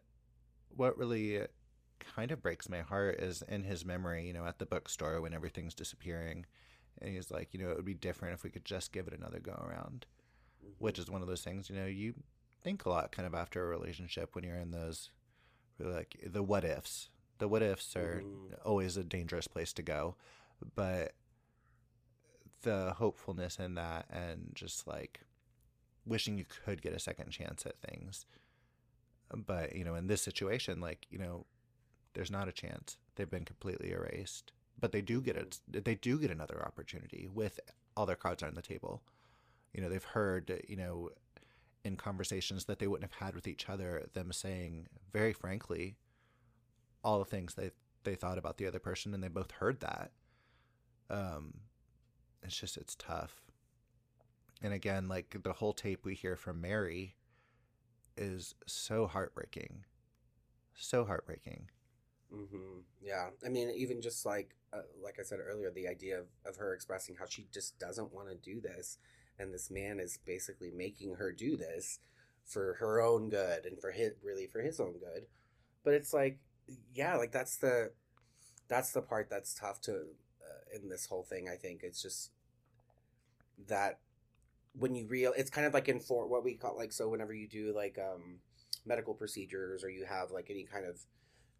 what really kind of breaks my heart is in his memory, you know, at the bookstore when everything's disappearing. And he's like, you know, it would be different if we could just give it another go around, mm-hmm. which is one of those things, you know, you think a lot kind of after a relationship when you're in those, like, the what ifs. The what ifs are mm-hmm. always a dangerous place to go. But the hopefulness in that and just like wishing you could get a second chance at things but, you know, in this situation, like, you know, there's not a chance. They've been completely erased. But they do get it. They do get another opportunity with all their cards on the table. You know, they've heard, you know, in conversations that they wouldn't have had with each other, them saying very frankly all the things they they thought about the other person, and they both heard that. Um, it's just it's tough. And again, like the whole tape we hear from Mary is so heartbreaking. So heartbreaking. Mm-hmm. Yeah. I mean, even just like, uh, like I said earlier, the idea of, of her expressing how she just doesn't want to do this. And this man is basically making her do this for her own good and for his, really for his own good. But it's like, yeah, like that's the, that's the part that's tough to, uh, in this whole thing. I think it's just that when you real it's kind of like in for what we call like so whenever you do like um medical procedures or you have like any kind of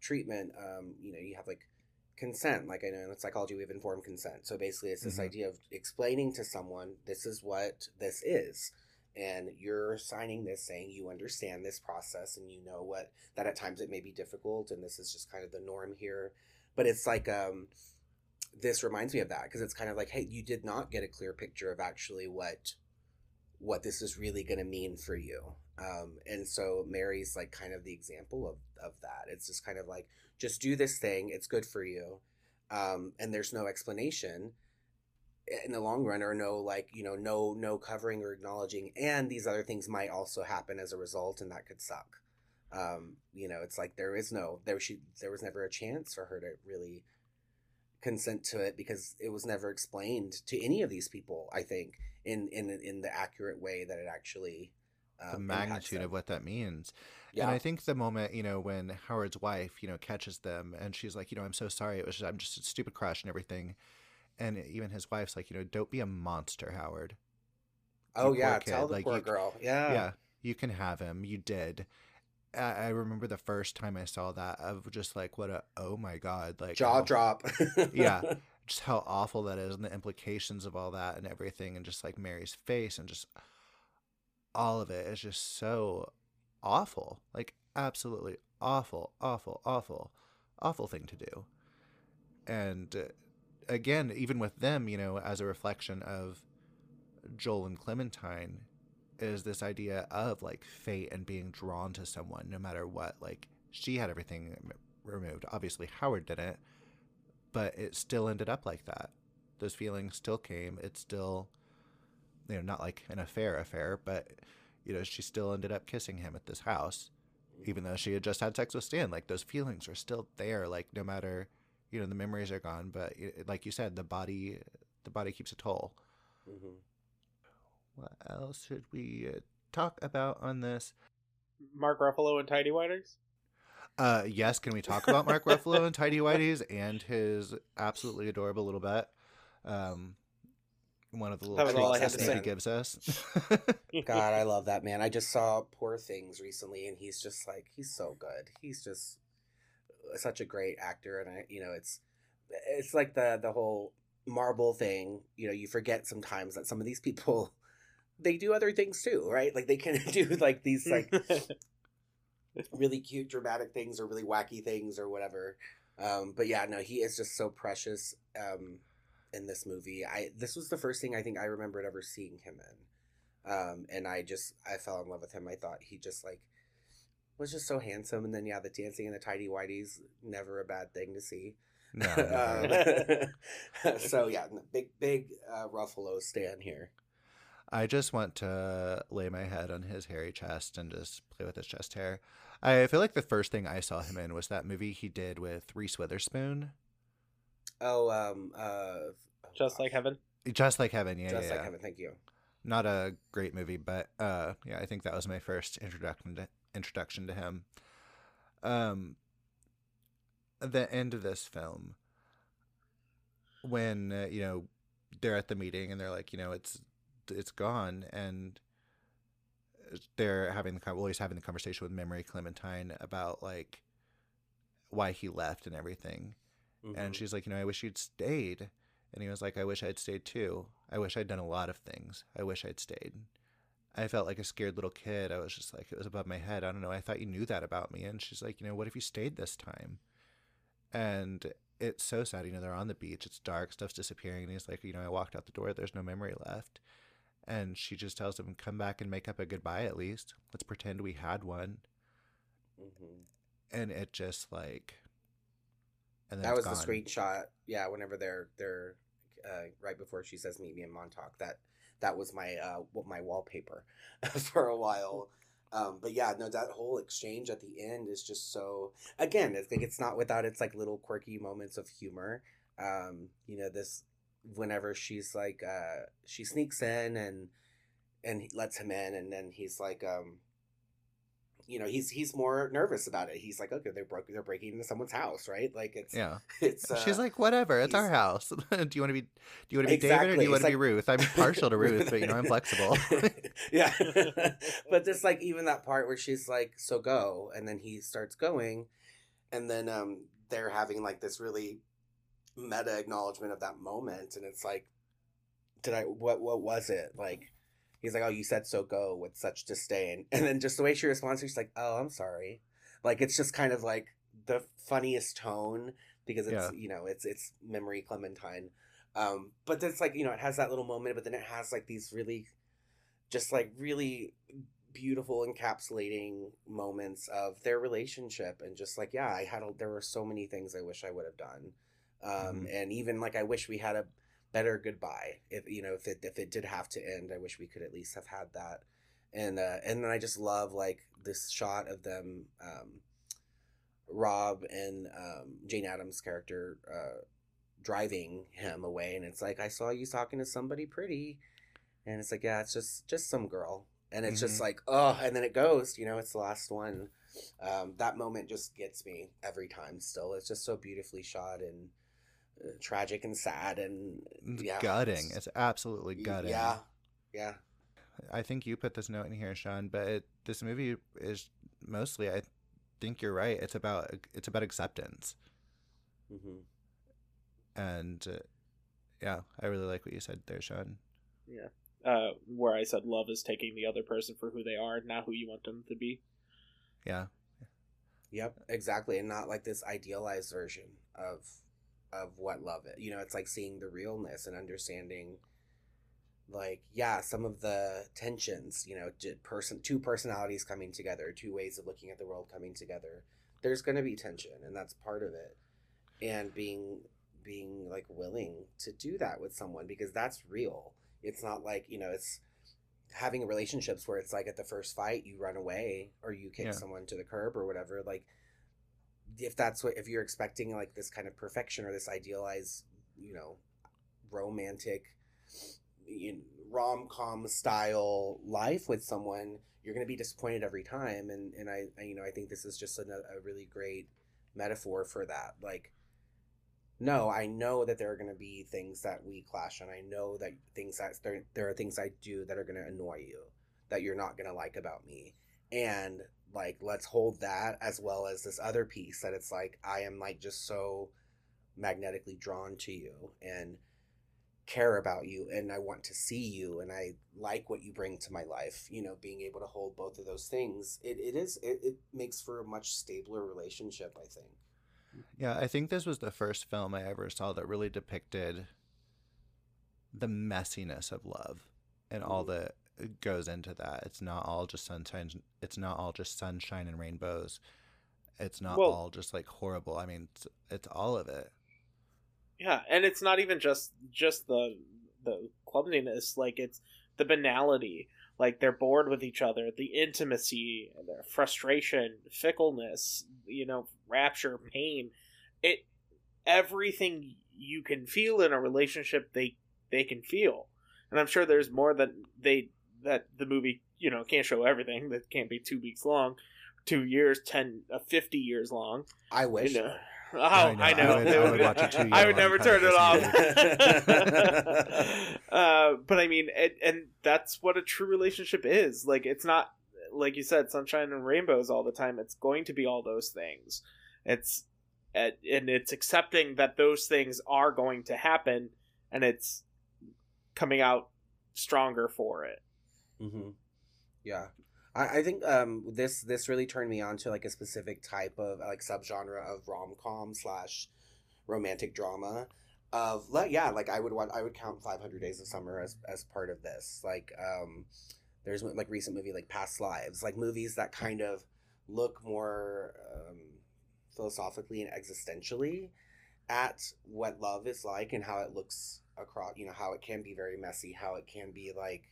treatment um you know you have like consent like i know in psychology we have informed consent so basically it's this mm-hmm. idea of explaining to someone this is what this is and you're signing this saying you understand this process and you know what that at times it may be difficult and this is just kind of the norm here but it's like um this reminds me of that because it's kind of like hey you did not get a clear picture of actually what what this is really going to mean for you. Um, and so Mary's like kind of the example of, of that. It's just kind of like, just do this thing, it's good for you. Um, and there's no explanation in the long run or no like you know no no covering or acknowledging and these other things might also happen as a result and that could suck um you know it's like there is no there she there was never a chance for her to really consent to it because it was never explained to any of these people i think in in in the accurate way that it actually um, the magnitude of what that means. Yeah. And I think the moment, you know, when Howard's wife, you know, catches them and she's like, you know, I'm so sorry. It was just, I'm just a stupid crush and everything. And even his wife's like, you know, don't be a monster, Howard. Oh yeah, tell the like, poor you, girl. Yeah. Yeah. You can have him. You did. I, I remember the first time I saw that of just like what a oh my god like jaw drop. yeah, <laughs> just how awful that is and the implications of all that and everything and just like Mary's face and just all of it is just so awful. Like absolutely awful, awful, awful, awful thing to do. And uh, again, even with them, you know, as a reflection of Joel and Clementine is this idea of like fate and being drawn to someone no matter what. Like she had everything removed. Obviously Howard didn't but it still ended up like that. Those feelings still came. It's still, you know, not like an affair affair, but you know, she still ended up kissing him at this house, even though she had just had sex with Stan. Like those feelings are still there. Like no matter, you know, the memories are gone, but it, like you said, the body, the body keeps a toll. Mm-hmm. what else should we uh, talk about on this? Mark Ruffalo and Tidy Whiters. Uh, yes. Can we talk about Mark Ruffalo and Tidy Whitey's and his absolutely adorable little bet? Um, one of the little treats that Stevie gives us. God, I <laughs> love that man. I just saw Poor Things recently, and he's just like he's so good. He's just such a great actor, and I, you know, it's it's like the the whole Marvel thing. You know, you forget sometimes that some of these people <laughs> they do other things too, right? Like they can <laughs> do like these like really cute dramatic things or really wacky things or whatever. Um, but yeah, no, he is just so precious um, in this movie. I this was the first thing I think I remembered ever seeing him in, um, and I just I fell in love with him. I thought he just like was just so handsome, and then yeah, the dancing and the tidy whities never a bad thing to see. No, <laughs> um, <laughs> so yeah, big big uh, Ruffalo stand here. I just want to lay my head on his hairy chest and just play with his chest hair. I feel like the first thing I saw him in was that movie he did with Reese Witherspoon. Oh, um, uh, just like heaven. Just like heaven, yeah, just yeah, like yeah. heaven. Thank you. Not a great movie, but uh, yeah, I think that was my first introduction to introduction to him. Um, the end of this film, when uh, you know they're at the meeting and they're like, you know, it's it's gone, and they're having the well, he's having the conversation with Memory Clementine about like why he left and everything, mm-hmm. and she's like, you know, I wish you'd stayed, and he was like, I wish I'd stayed too. I wish I'd done a lot of things. I wish I'd stayed. I felt like a scared little kid. I was just like, it was above my head. I don't know. I thought you knew that about me. And she's like, you know, what if you stayed this time? And it's so sad. You know, they're on the beach. It's dark. Stuff's disappearing. And he's like, you know, I walked out the door. There's no memory left. And she just tells him, come back and make up a goodbye at least. Let's pretend we had one. Mm-hmm. And it just like. And that was gone. the screenshot. Yeah, whenever they're they're uh, right before she says meet me in Montauk. That that was my uh, my wallpaper <laughs> for a while. Um, but yeah, no, that whole exchange at the end is just so. Again, I think it's not without its like little quirky moments of humor. Um, you know, this whenever she's like uh she sneaks in and and lets him in and then he's like um you know he's he's more nervous about it. He's like okay they're broke they're breaking into someone's house right? Like it's yeah. <laughs> it's uh, she's like whatever it's our house. <laughs> Do you want to be do you want to be exactly. david or do you want to like, be ruth? I'm <laughs> partial to ruth but you know i'm flexible. Yeah. But just like even that part where she's like so go and then he starts going and then um they're having like this really meta acknowledgement of that moment and it's like did i what what was it? Like he's like oh you said so go with such disdain. <laughs> And then just the way she responds she's like oh i'm sorry. Like it's just kind of like the funniest tone because it's yeah. you know it's it's memory clementine. Um but it's like you know it has that little moment but then it has like these really just like really beautiful encapsulating moments of their relationship and just like yeah i had a, there were so many things i wish i would have done um, mm-hmm. and even like I wish we had a better goodbye. If you know if it if it did have to end, I wish we could at least have had that. And uh, and then I just love like this shot of them, um, Rob and um, Jane Adams' character uh, driving him away, and it's like I saw you talking to somebody pretty, and it's like yeah, it's just just some girl, and it's mm-hmm. just like oh, and then it goes, you know, it's the last one. Um, that moment just gets me every time. Still, it's just so beautifully shot and tragic and sad and yeah, gutting. It's, it's, absolutely gutting. Yeah, yeah. I think you put this note in here, Shawn, but it, this movie is mostly. I think you're right. It's about it's about acceptance. Mm-hmm. And uh, yeah, I really like what you said there, Shawn. Yeah. Uh, where I said love is taking the other person for who they are, not who you want them to be. Yeah. Yep, exactly, and not like this idealized version of of what love is. You know, it's like seeing the realness and understanding like yeah, some of the tensions, you know, person two personalities coming together, two ways of looking at the world coming together. There's going to be tension and that's part of it. And being being like willing to do that with someone because that's real. It's not like, you know, it's having relationships where it's like at the first fight you run away or you kick yeah. someone to the curb or whatever like if that's what if you're expecting like this kind of perfection or this idealized you know romantic you know, rom com style life with someone, you're going to be disappointed every time. And and I, I you know I think this is just a, a really great metaphor for that. Like, no, I know that there are going to be things that we clash on. I know that things that there there are things I do that are going to annoy you, that you're not going to like about me, and like let's hold that as well as this other piece that it's like I am like just so magnetically drawn to you and care about you and I want to see you and I like what you bring to my life. You know, being able to hold both of those things, it, it is it, it makes for a much stabler relationship, I think. Yeah, I think this was the first film I ever saw that really depicted the messiness of love and all mm-hmm. Goes into that. It's not all just sunshine. It's not all just sunshine and rainbows. It's not well, all just like horrible. I mean, it's, it's all of it. Yeah, and it's not even just just the the clumsiness. Like it's the banality. Like they're bored with each other. The intimacy, their frustration, fickleness. You know, rapture, pain. It everything you can feel in a relationship they they can feel and i'm sure there's more that they that the movie you know can't show everything that can't be two weeks long two years 10 uh, 50 years long i wish you know, Oh, I know. I, know. I would, I would, <laughs> I would never turn it off. <laughs> <laughs> uh, but I mean, it, and that's what a true relationship is. Like, it's not like you said, sunshine and rainbows all the time. It's going to be all those things. It's and it's accepting that those things are going to happen, and it's coming out stronger for it. Mm-hmm. Yeah, I, I think um, this this really turned me on to like a specific type of like subgenre of rom com slash romantic drama. Of yeah, like I would want I would count Five Hundred Days of Summer as as part of this. Like um, there's like recent movie like Past Lives, like movies that kind of look more um, philosophically and existentially at what love is like and how it looks across you know how it can be very messy how it can be like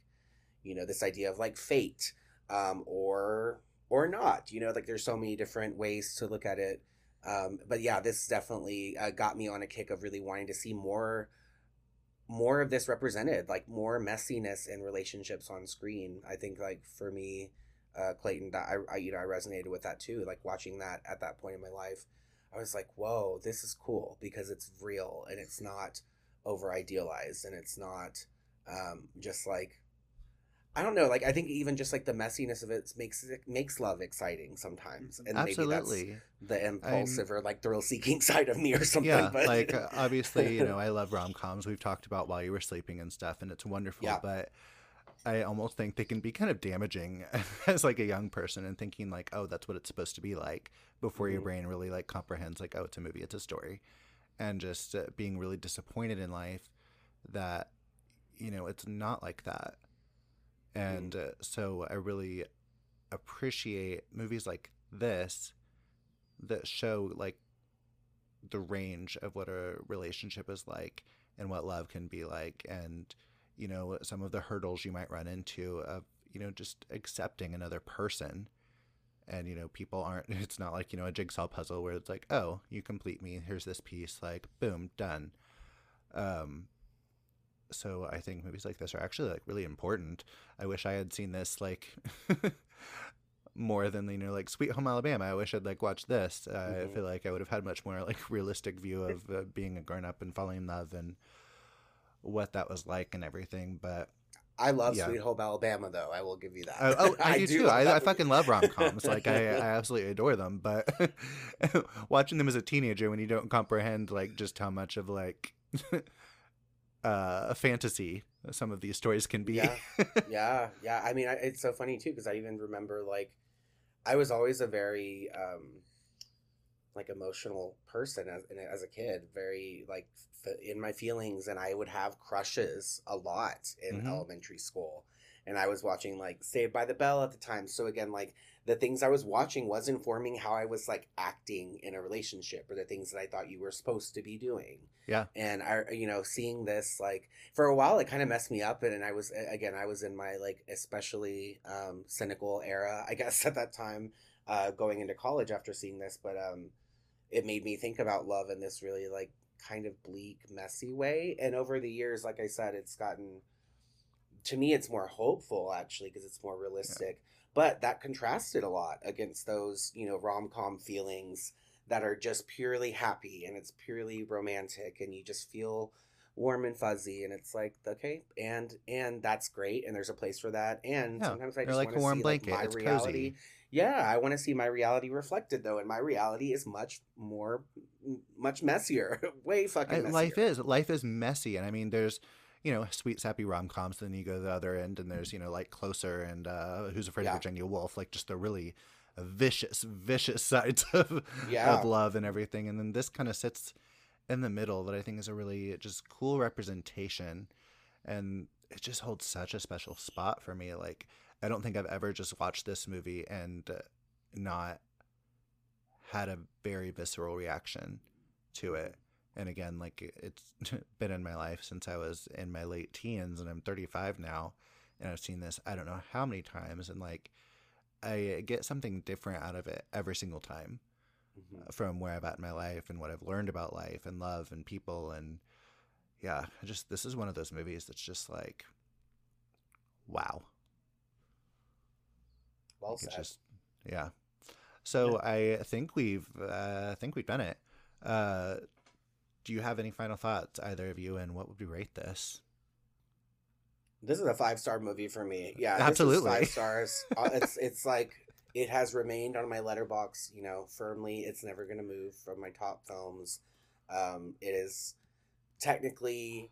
you know this idea of like fate um, or or not. You know, like there's so many different ways to look at it. Um, but yeah, this definitely uh, got me on a kick of really wanting to see more more of this represented, like more messiness in relationships on screen. I think like for me, uh, Clayton, that I, I you know I resonated with that too. Like watching that at that point in my life, I was like, whoa, this is cool because it's real and it's not over idealized and it's not um, just like I don't know. Like I think even just like the messiness of it makes it makes love exciting sometimes, and Absolutely. maybe that's the impulsive I'm, or like thrill seeking <laughs> side of me or something. Yeah, but... like uh, obviously, you know, I love <laughs> rom coms. We've talked about while you were sleeping and stuff, and it's wonderful. Yeah. But I almost think they can be kind of damaging <laughs> as like a young person and thinking like, oh, that's what it's supposed to be like before mm-hmm. your brain really like comprehends like, oh, it's a movie, it's a story, and just uh, being really disappointed in life that you know it's not like that and uh, so I really appreciate movies like this that show like the range of what a relationship is like and what love can be like. And you know some of the hurdles you might run into of you know just accepting another person. And you know people aren't <laughs> it's not like you know a jigsaw puzzle where it's like oh you complete me. Here's this piece. Like boom done. Um so I think movies like this are actually like really important. I wish I had seen this like <laughs> more than you know like Sweet Home Alabama. I wish I'd like watched this. Uh, mm-hmm. I feel like I would have had much more like realistic view of uh, being a grown up and falling in love and what that was like and everything. But I love yeah. Sweet Home Alabama, though. I will give you that. Oh, oh <laughs> I, I, do too. I, I, fucking love rom coms. like I, <laughs> I absolutely adore them. But watching them as a teenager, when you don't comprehend like just how much of like uh, a fantasy some of these stories can be. yeah, <laughs> yeah, yeah. I mean, I, it's so funny too because I even remember like I was always a very um, like emotional person as as a kid, very like f- in my feelings, and I would have crushes a lot in mm-hmm. elementary school. And I was watching like Saved by the Bell at the time, so again, like the things I was watching was informing how I was like acting in a relationship or the things that I thought you were supposed to be doing. Yeah. And I, you know, seeing this like for a while, it kind of messed me up. And, and I was, again, I was in my like especially um, cynical era, I <laughs> guess, at that time, uh, going into college after seeing this. But um, it made me think about love in this really like kind of bleak, messy way. And over the years, like I said, it's gotten to me it's more hopeful actually because it's more realistic. Yeah. But that contrasted a lot against those you know rom com feelings that are just purely happy and it's purely romantic and you just feel warm and fuzzy and it's like okay and and that's great and there's a place for that and yeah, sometimes i just like want to see blanket. like my it's reality cozy. yeah i want to see my reality reflected though and my reality is much more much messier <laughs> way fucking messier. life is life is messy and i mean there's you know sweet sappy rom-coms then you go to the other end and there's you know like closer and uh who's afraid yeah. of virginia woolf like just the really vicious vicious <laughs> sides of, yeah. of love and everything and then this kind of sits in the middle that I think is a really just cool representation. And it just holds such a special spot for me. Like, I don't think I've ever just watched this movie and not had a very visceral reaction to it. And again, like it's <laughs> been in my life since I was in my late teens and I'm 35 now. And I've seen this, I don't know how many times. And like, I get something different out of it every single time mm-hmm. from where I'm at in my life and what I've learned about life and love and people and yeah, just this is one of those movies that's just like wow. Well said. Just, yeah. So yeah. I think we've uh, I think we've done it. Uh, do you have any final thoughts, either of you, and what would we rate this? This is a five star movie for me. Yeah, absolutely five <laughs> stars. Uh, it's it's like it has remained on my Letterboxd, you know, firmly. It's never going to move from my top films. Um, it is technically,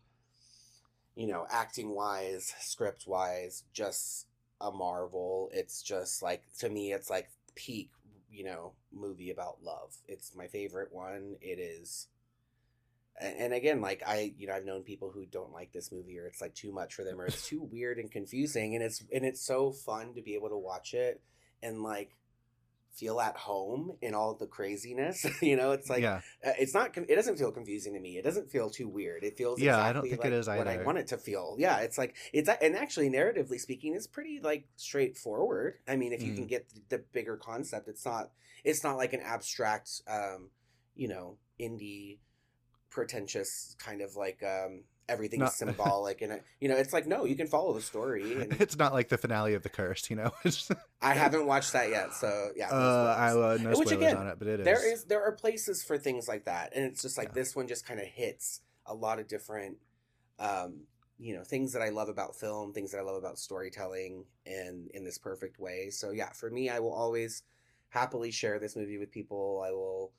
you know, acting wise, script wise, just a marvel. It's just like, to me, it's like peak, you know, movie about love. It's my favorite one. It is. And again, like I, you know, I've known people who don't like this movie, or it's like too much for them, or it's too weird and confusing, and it's and it's so fun to be able to watch it and like feel at home in all the craziness. <laughs> you know, it's like yeah. Uh, it's not. It doesn't feel confusing to me. It doesn't feel too weird. It feels yeah. Exactly I don't think like it is either. What I want it to feel. Yeah, it's like it's and actually narratively speaking, it's pretty like straightforward. I mean, if you mm. can get the, the bigger concept, it's not. It's not like an abstract, um, you know, indie pretentious kind of like um everything's not, <laughs> symbolic and you know it's like no you can follow the story and... it's not like the finale of the curse you know? <laughs> I haven't watched that yet so yeah uh, i uh, no Which, again, on it but it is there is. there are places for things like that and it's just like yeah. this one just kind of hits a lot of different um you know things that i love about film things that i love about storytelling and in this perfect way. So yeah for me i will always happily share this movie with people. I will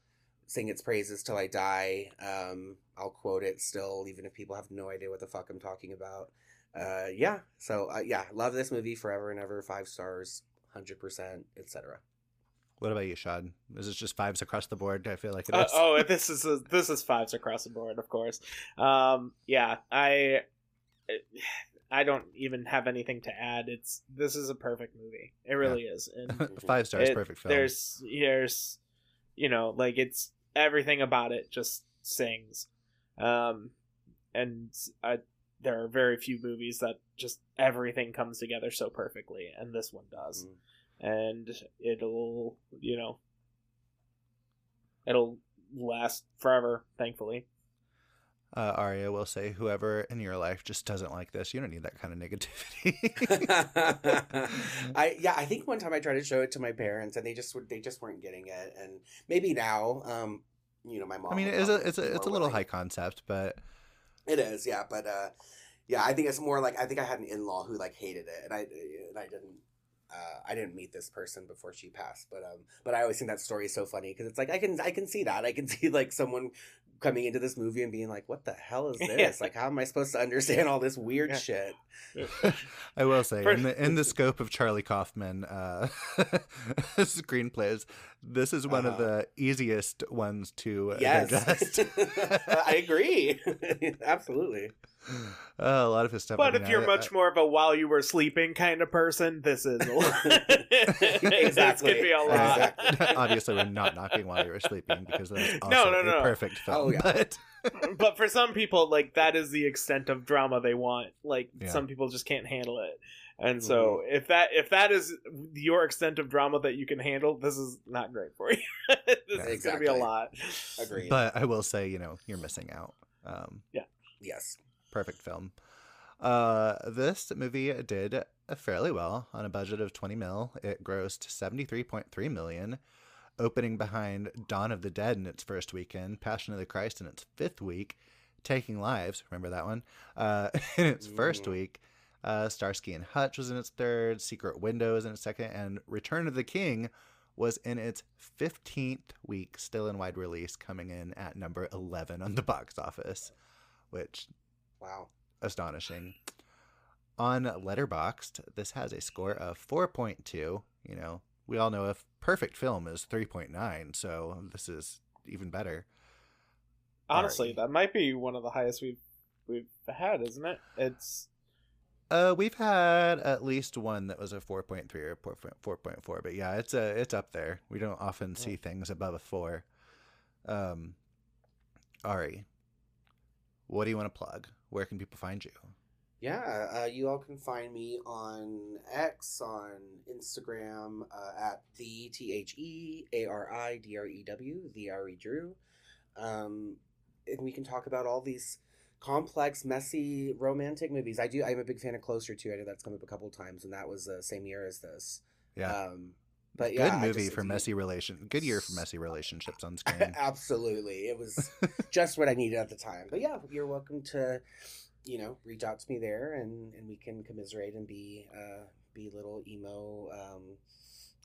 sing its praises till I die. Um, I'll quote it still, even if people have no idea what the fuck I'm talking about. Uh, yeah, so uh, yeah, love this movie forever and ever. Five stars, hundred percent, etc. What about you, Shawn? Is this just fives across the board? I feel like it uh. Uh, oh, <laughs> this is a, this is fives across the board, of course. Um, yeah, I I don't even have anything to add. It's this is a perfect movie. It really yeah. is. And <laughs> Five stars, it, perfect film. There's there's you know like it's everything about it just sings. Um, and I, there are very few movies that just everything comes together so perfectly, and this one does. Mm. And it'll, you know, it'll last forever, thankfully. Uh, Aria will say, whoever in your life just doesn't like this, you don't need that kind of negativity. <laughs> <laughs> I yeah, I think one time I tried to show it to my parents, and they just they just weren't getting it, and maybe now, um, you know, my mom. I mean, it's a it's a it's a little high concept, but it is, yeah. But uh, yeah, I think it's more like I think I had an in law who like hated it, and I and I didn't uh, I didn't meet this person before she passed, but um, but I always think that story is so funny because it's like I can I can see that I can <laughs> see like someone coming into this movie and being like, "What the hell is <laughs> this? like, how am I supposed to understand all this weird yeah. shit?" <laughs> <laughs> I will say, in the in the scope of Charlie Kaufman uh, screenplays, this is one uh-huh. of the easiest ones to yes. digest. I agree, absolutely. <laughs> Uh, a lot of his stuff. But I mean, if you're I, much I, more of a while you were sleeping kind of person, this is a lot. exactly. <laughs> <laughs> this could be a lot. Exactly. Obviously, we're not knocking while you were sleeping because that's also no, no, no. a perfect film. Oh, yeah. But but for some people, like that is the extent of drama they want. Like yeah. some people just can't handle it. And so mm-hmm. if that if that is your extent of drama that you can handle, this is not great for you. this yeah, is exactly. gonna be a lot. Agreed. But I will say, you know, you're missing out. Um, yeah. Yes perfect film. Uh, this movie did fairly well on a budget of 20 mil. It grossed 73.3 million, opening behind Dawn of the Dead in its first weekend, Passion of the Christ in its fifth week, Taking Lives, remember that one, uh, <laughs> in its first week. Uh, Starsky and Hutch was in its third, Secret Windows in its second, and Return of the King was in its 15th week, still in wide release, coming in at number 11 on the box office, which, wow, astonishing. On Letterboxd, this has a score of 4.2. You know, we all know a perfect film is 3.9, so this is even better. Honestly, right. that might be one of the highest we've we've had, isn't it? It's uh, we've had at least one that was a 4.3 or 4.4, but yeah, it's a uh, it's up there. We don't often see things above a four. Um, Ari, what do you want to plug? Where can people find you? Yeah, uh, you all can find me on X, on Instagram uh, at the T H E A R I D R E W, the R E Drew. Um, and we can talk about all these complex, messy, romantic movies. I do. I'm a big fan of Closer too. I know that's come up a couple times, and that was the same year as this. Yeah. Um, but yeah, good movie just, for messy relation. Good year for messy relationships on screen. <laughs> Absolutely, it was <laughs> just what I needed at the time. But yeah, you're welcome to, you know, reach out to me there, and and we can commiserate and be uh, be little emo um,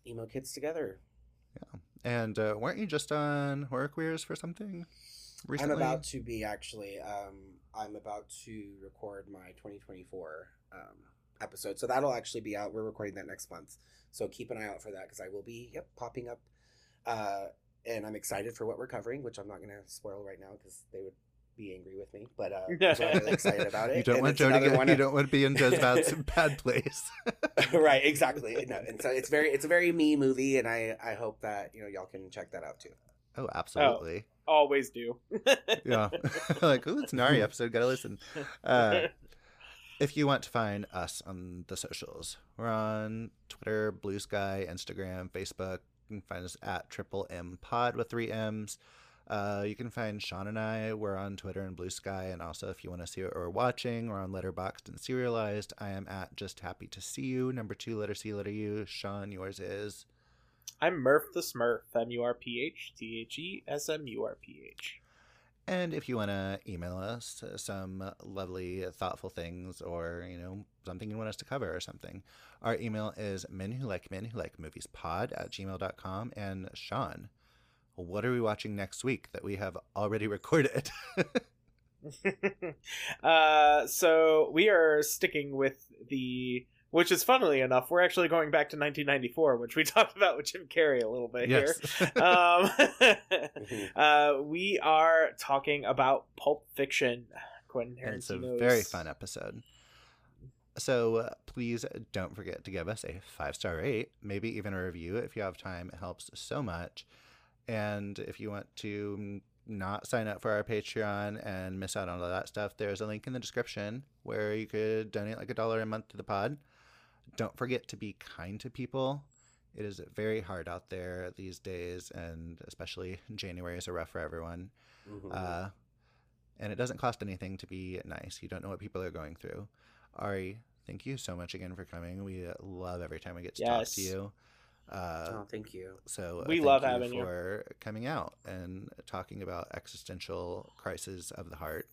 emo kids together. Yeah, and uh, weren't you just on Horror Queers for something? Recently? I'm about to be actually. Um, I'm about to record my 2024 um, episode. So that'll actually be out. We're recording that next month. So keep an eye out for that because I will be yep, popping up. Uh, and I'm excited for what we're covering, which I'm not going to spoil right now because they would be angry with me. But uh, I'm really <laughs> excited about it. You don't and want Joe to get. You don't want to be in <laughs> Joe's bad, bad place. <laughs> right. Exactly. No, and so it's very it's a very me movie, and I I hope that you know y'all can check that out too. Oh, absolutely. Oh always do. yeah. like, oh, it's an Ari episode. Gotta listen. Uh, if you want to find us on the socials, we're on Twitter, Blue Sky, Instagram, Facebook. You can find us at Triple M Pod with three M's. Uh, you can find Shawn and I. We're on Twitter and Blue Sky. And also, if you want to see what we're watching, we're on Letterboxd and Serializd. I am at Just Happy to See You. Number two, letter C, letter U. Shawn, yours is. I'm Murph the Smurf, M U R P H T H E S M U R P H. And if you want to email us some lovely, thoughtful things or, you know, something you want us to cover or something, our email is men who like men who like movies pod at gmail.com. And Shawn, what are we watching next week that we have already <laughs> recorded? <laughs> uh, so we are sticking with the which is funnily enough, we're actually going back to 1994, which we <laughs> talked about with Jim Carrey a little bit yes. here. <laughs> um, <laughs> uh, we are talking about Pulp Fiction. Quentin It's a very fun episode. So uh, please don't forget to give us a five star rate, maybe even a review if you have time. It helps so much. And if you want to not sign up for our Patreon and miss out on all that stuff, there's a link in the description where you could donate like a dollar a month to the pod don't forget to be kind to people. It is very hard out there these days, and especially January is a rough for everyone. Mm-hmm. Uh, and it doesn't cost anything to be nice. You don't know what people are going through. Ari, thank you so much again for coming. We love every time we get to yes. talk to you. Uh, oh, thank you. So uh, we love you having you for coming out and talking about existential crises of the heart.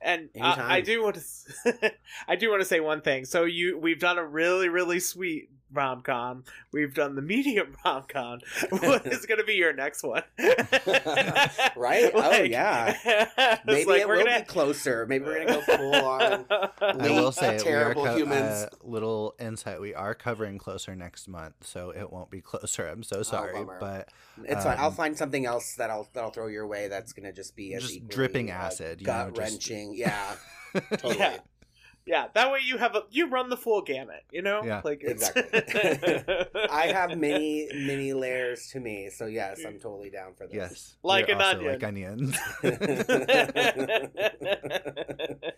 And uh, <laughs> I do want to, I do want to say one thing. So you, we've done a really, really sweet rom com. We've done the medium <laughs> rom com. <laughs> what is going to be your next one? <laughs> right? Oh, like, oh yeah. Maybe like it will gonna... be closer. Maybe we're going to go full on. I will say terrible co- humans. Uh, little insight: we are covering closer next month, so it won't be closer. I'm so oh, sorry, oh, but it's um, fine. I'll find something else that I'll that I'll throw your way. That's going to just be just equally, dripping uh, acid, gut wrenching. Yeah. Totally. Yeah yeah that way you have a you run the full gamut you know? Yeah. Like exactly. <laughs> I have many many layers to me so yes i'm totally down for this. Yes. Like an onion. like onions. <laughs>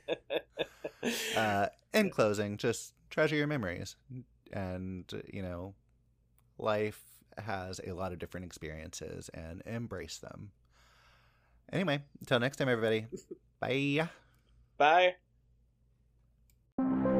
<laughs> Uh, in closing just treasure your memories. And you know life has a lot of different experiences and embrace them. Anyway until next time everybody. Bye. Bye Thank you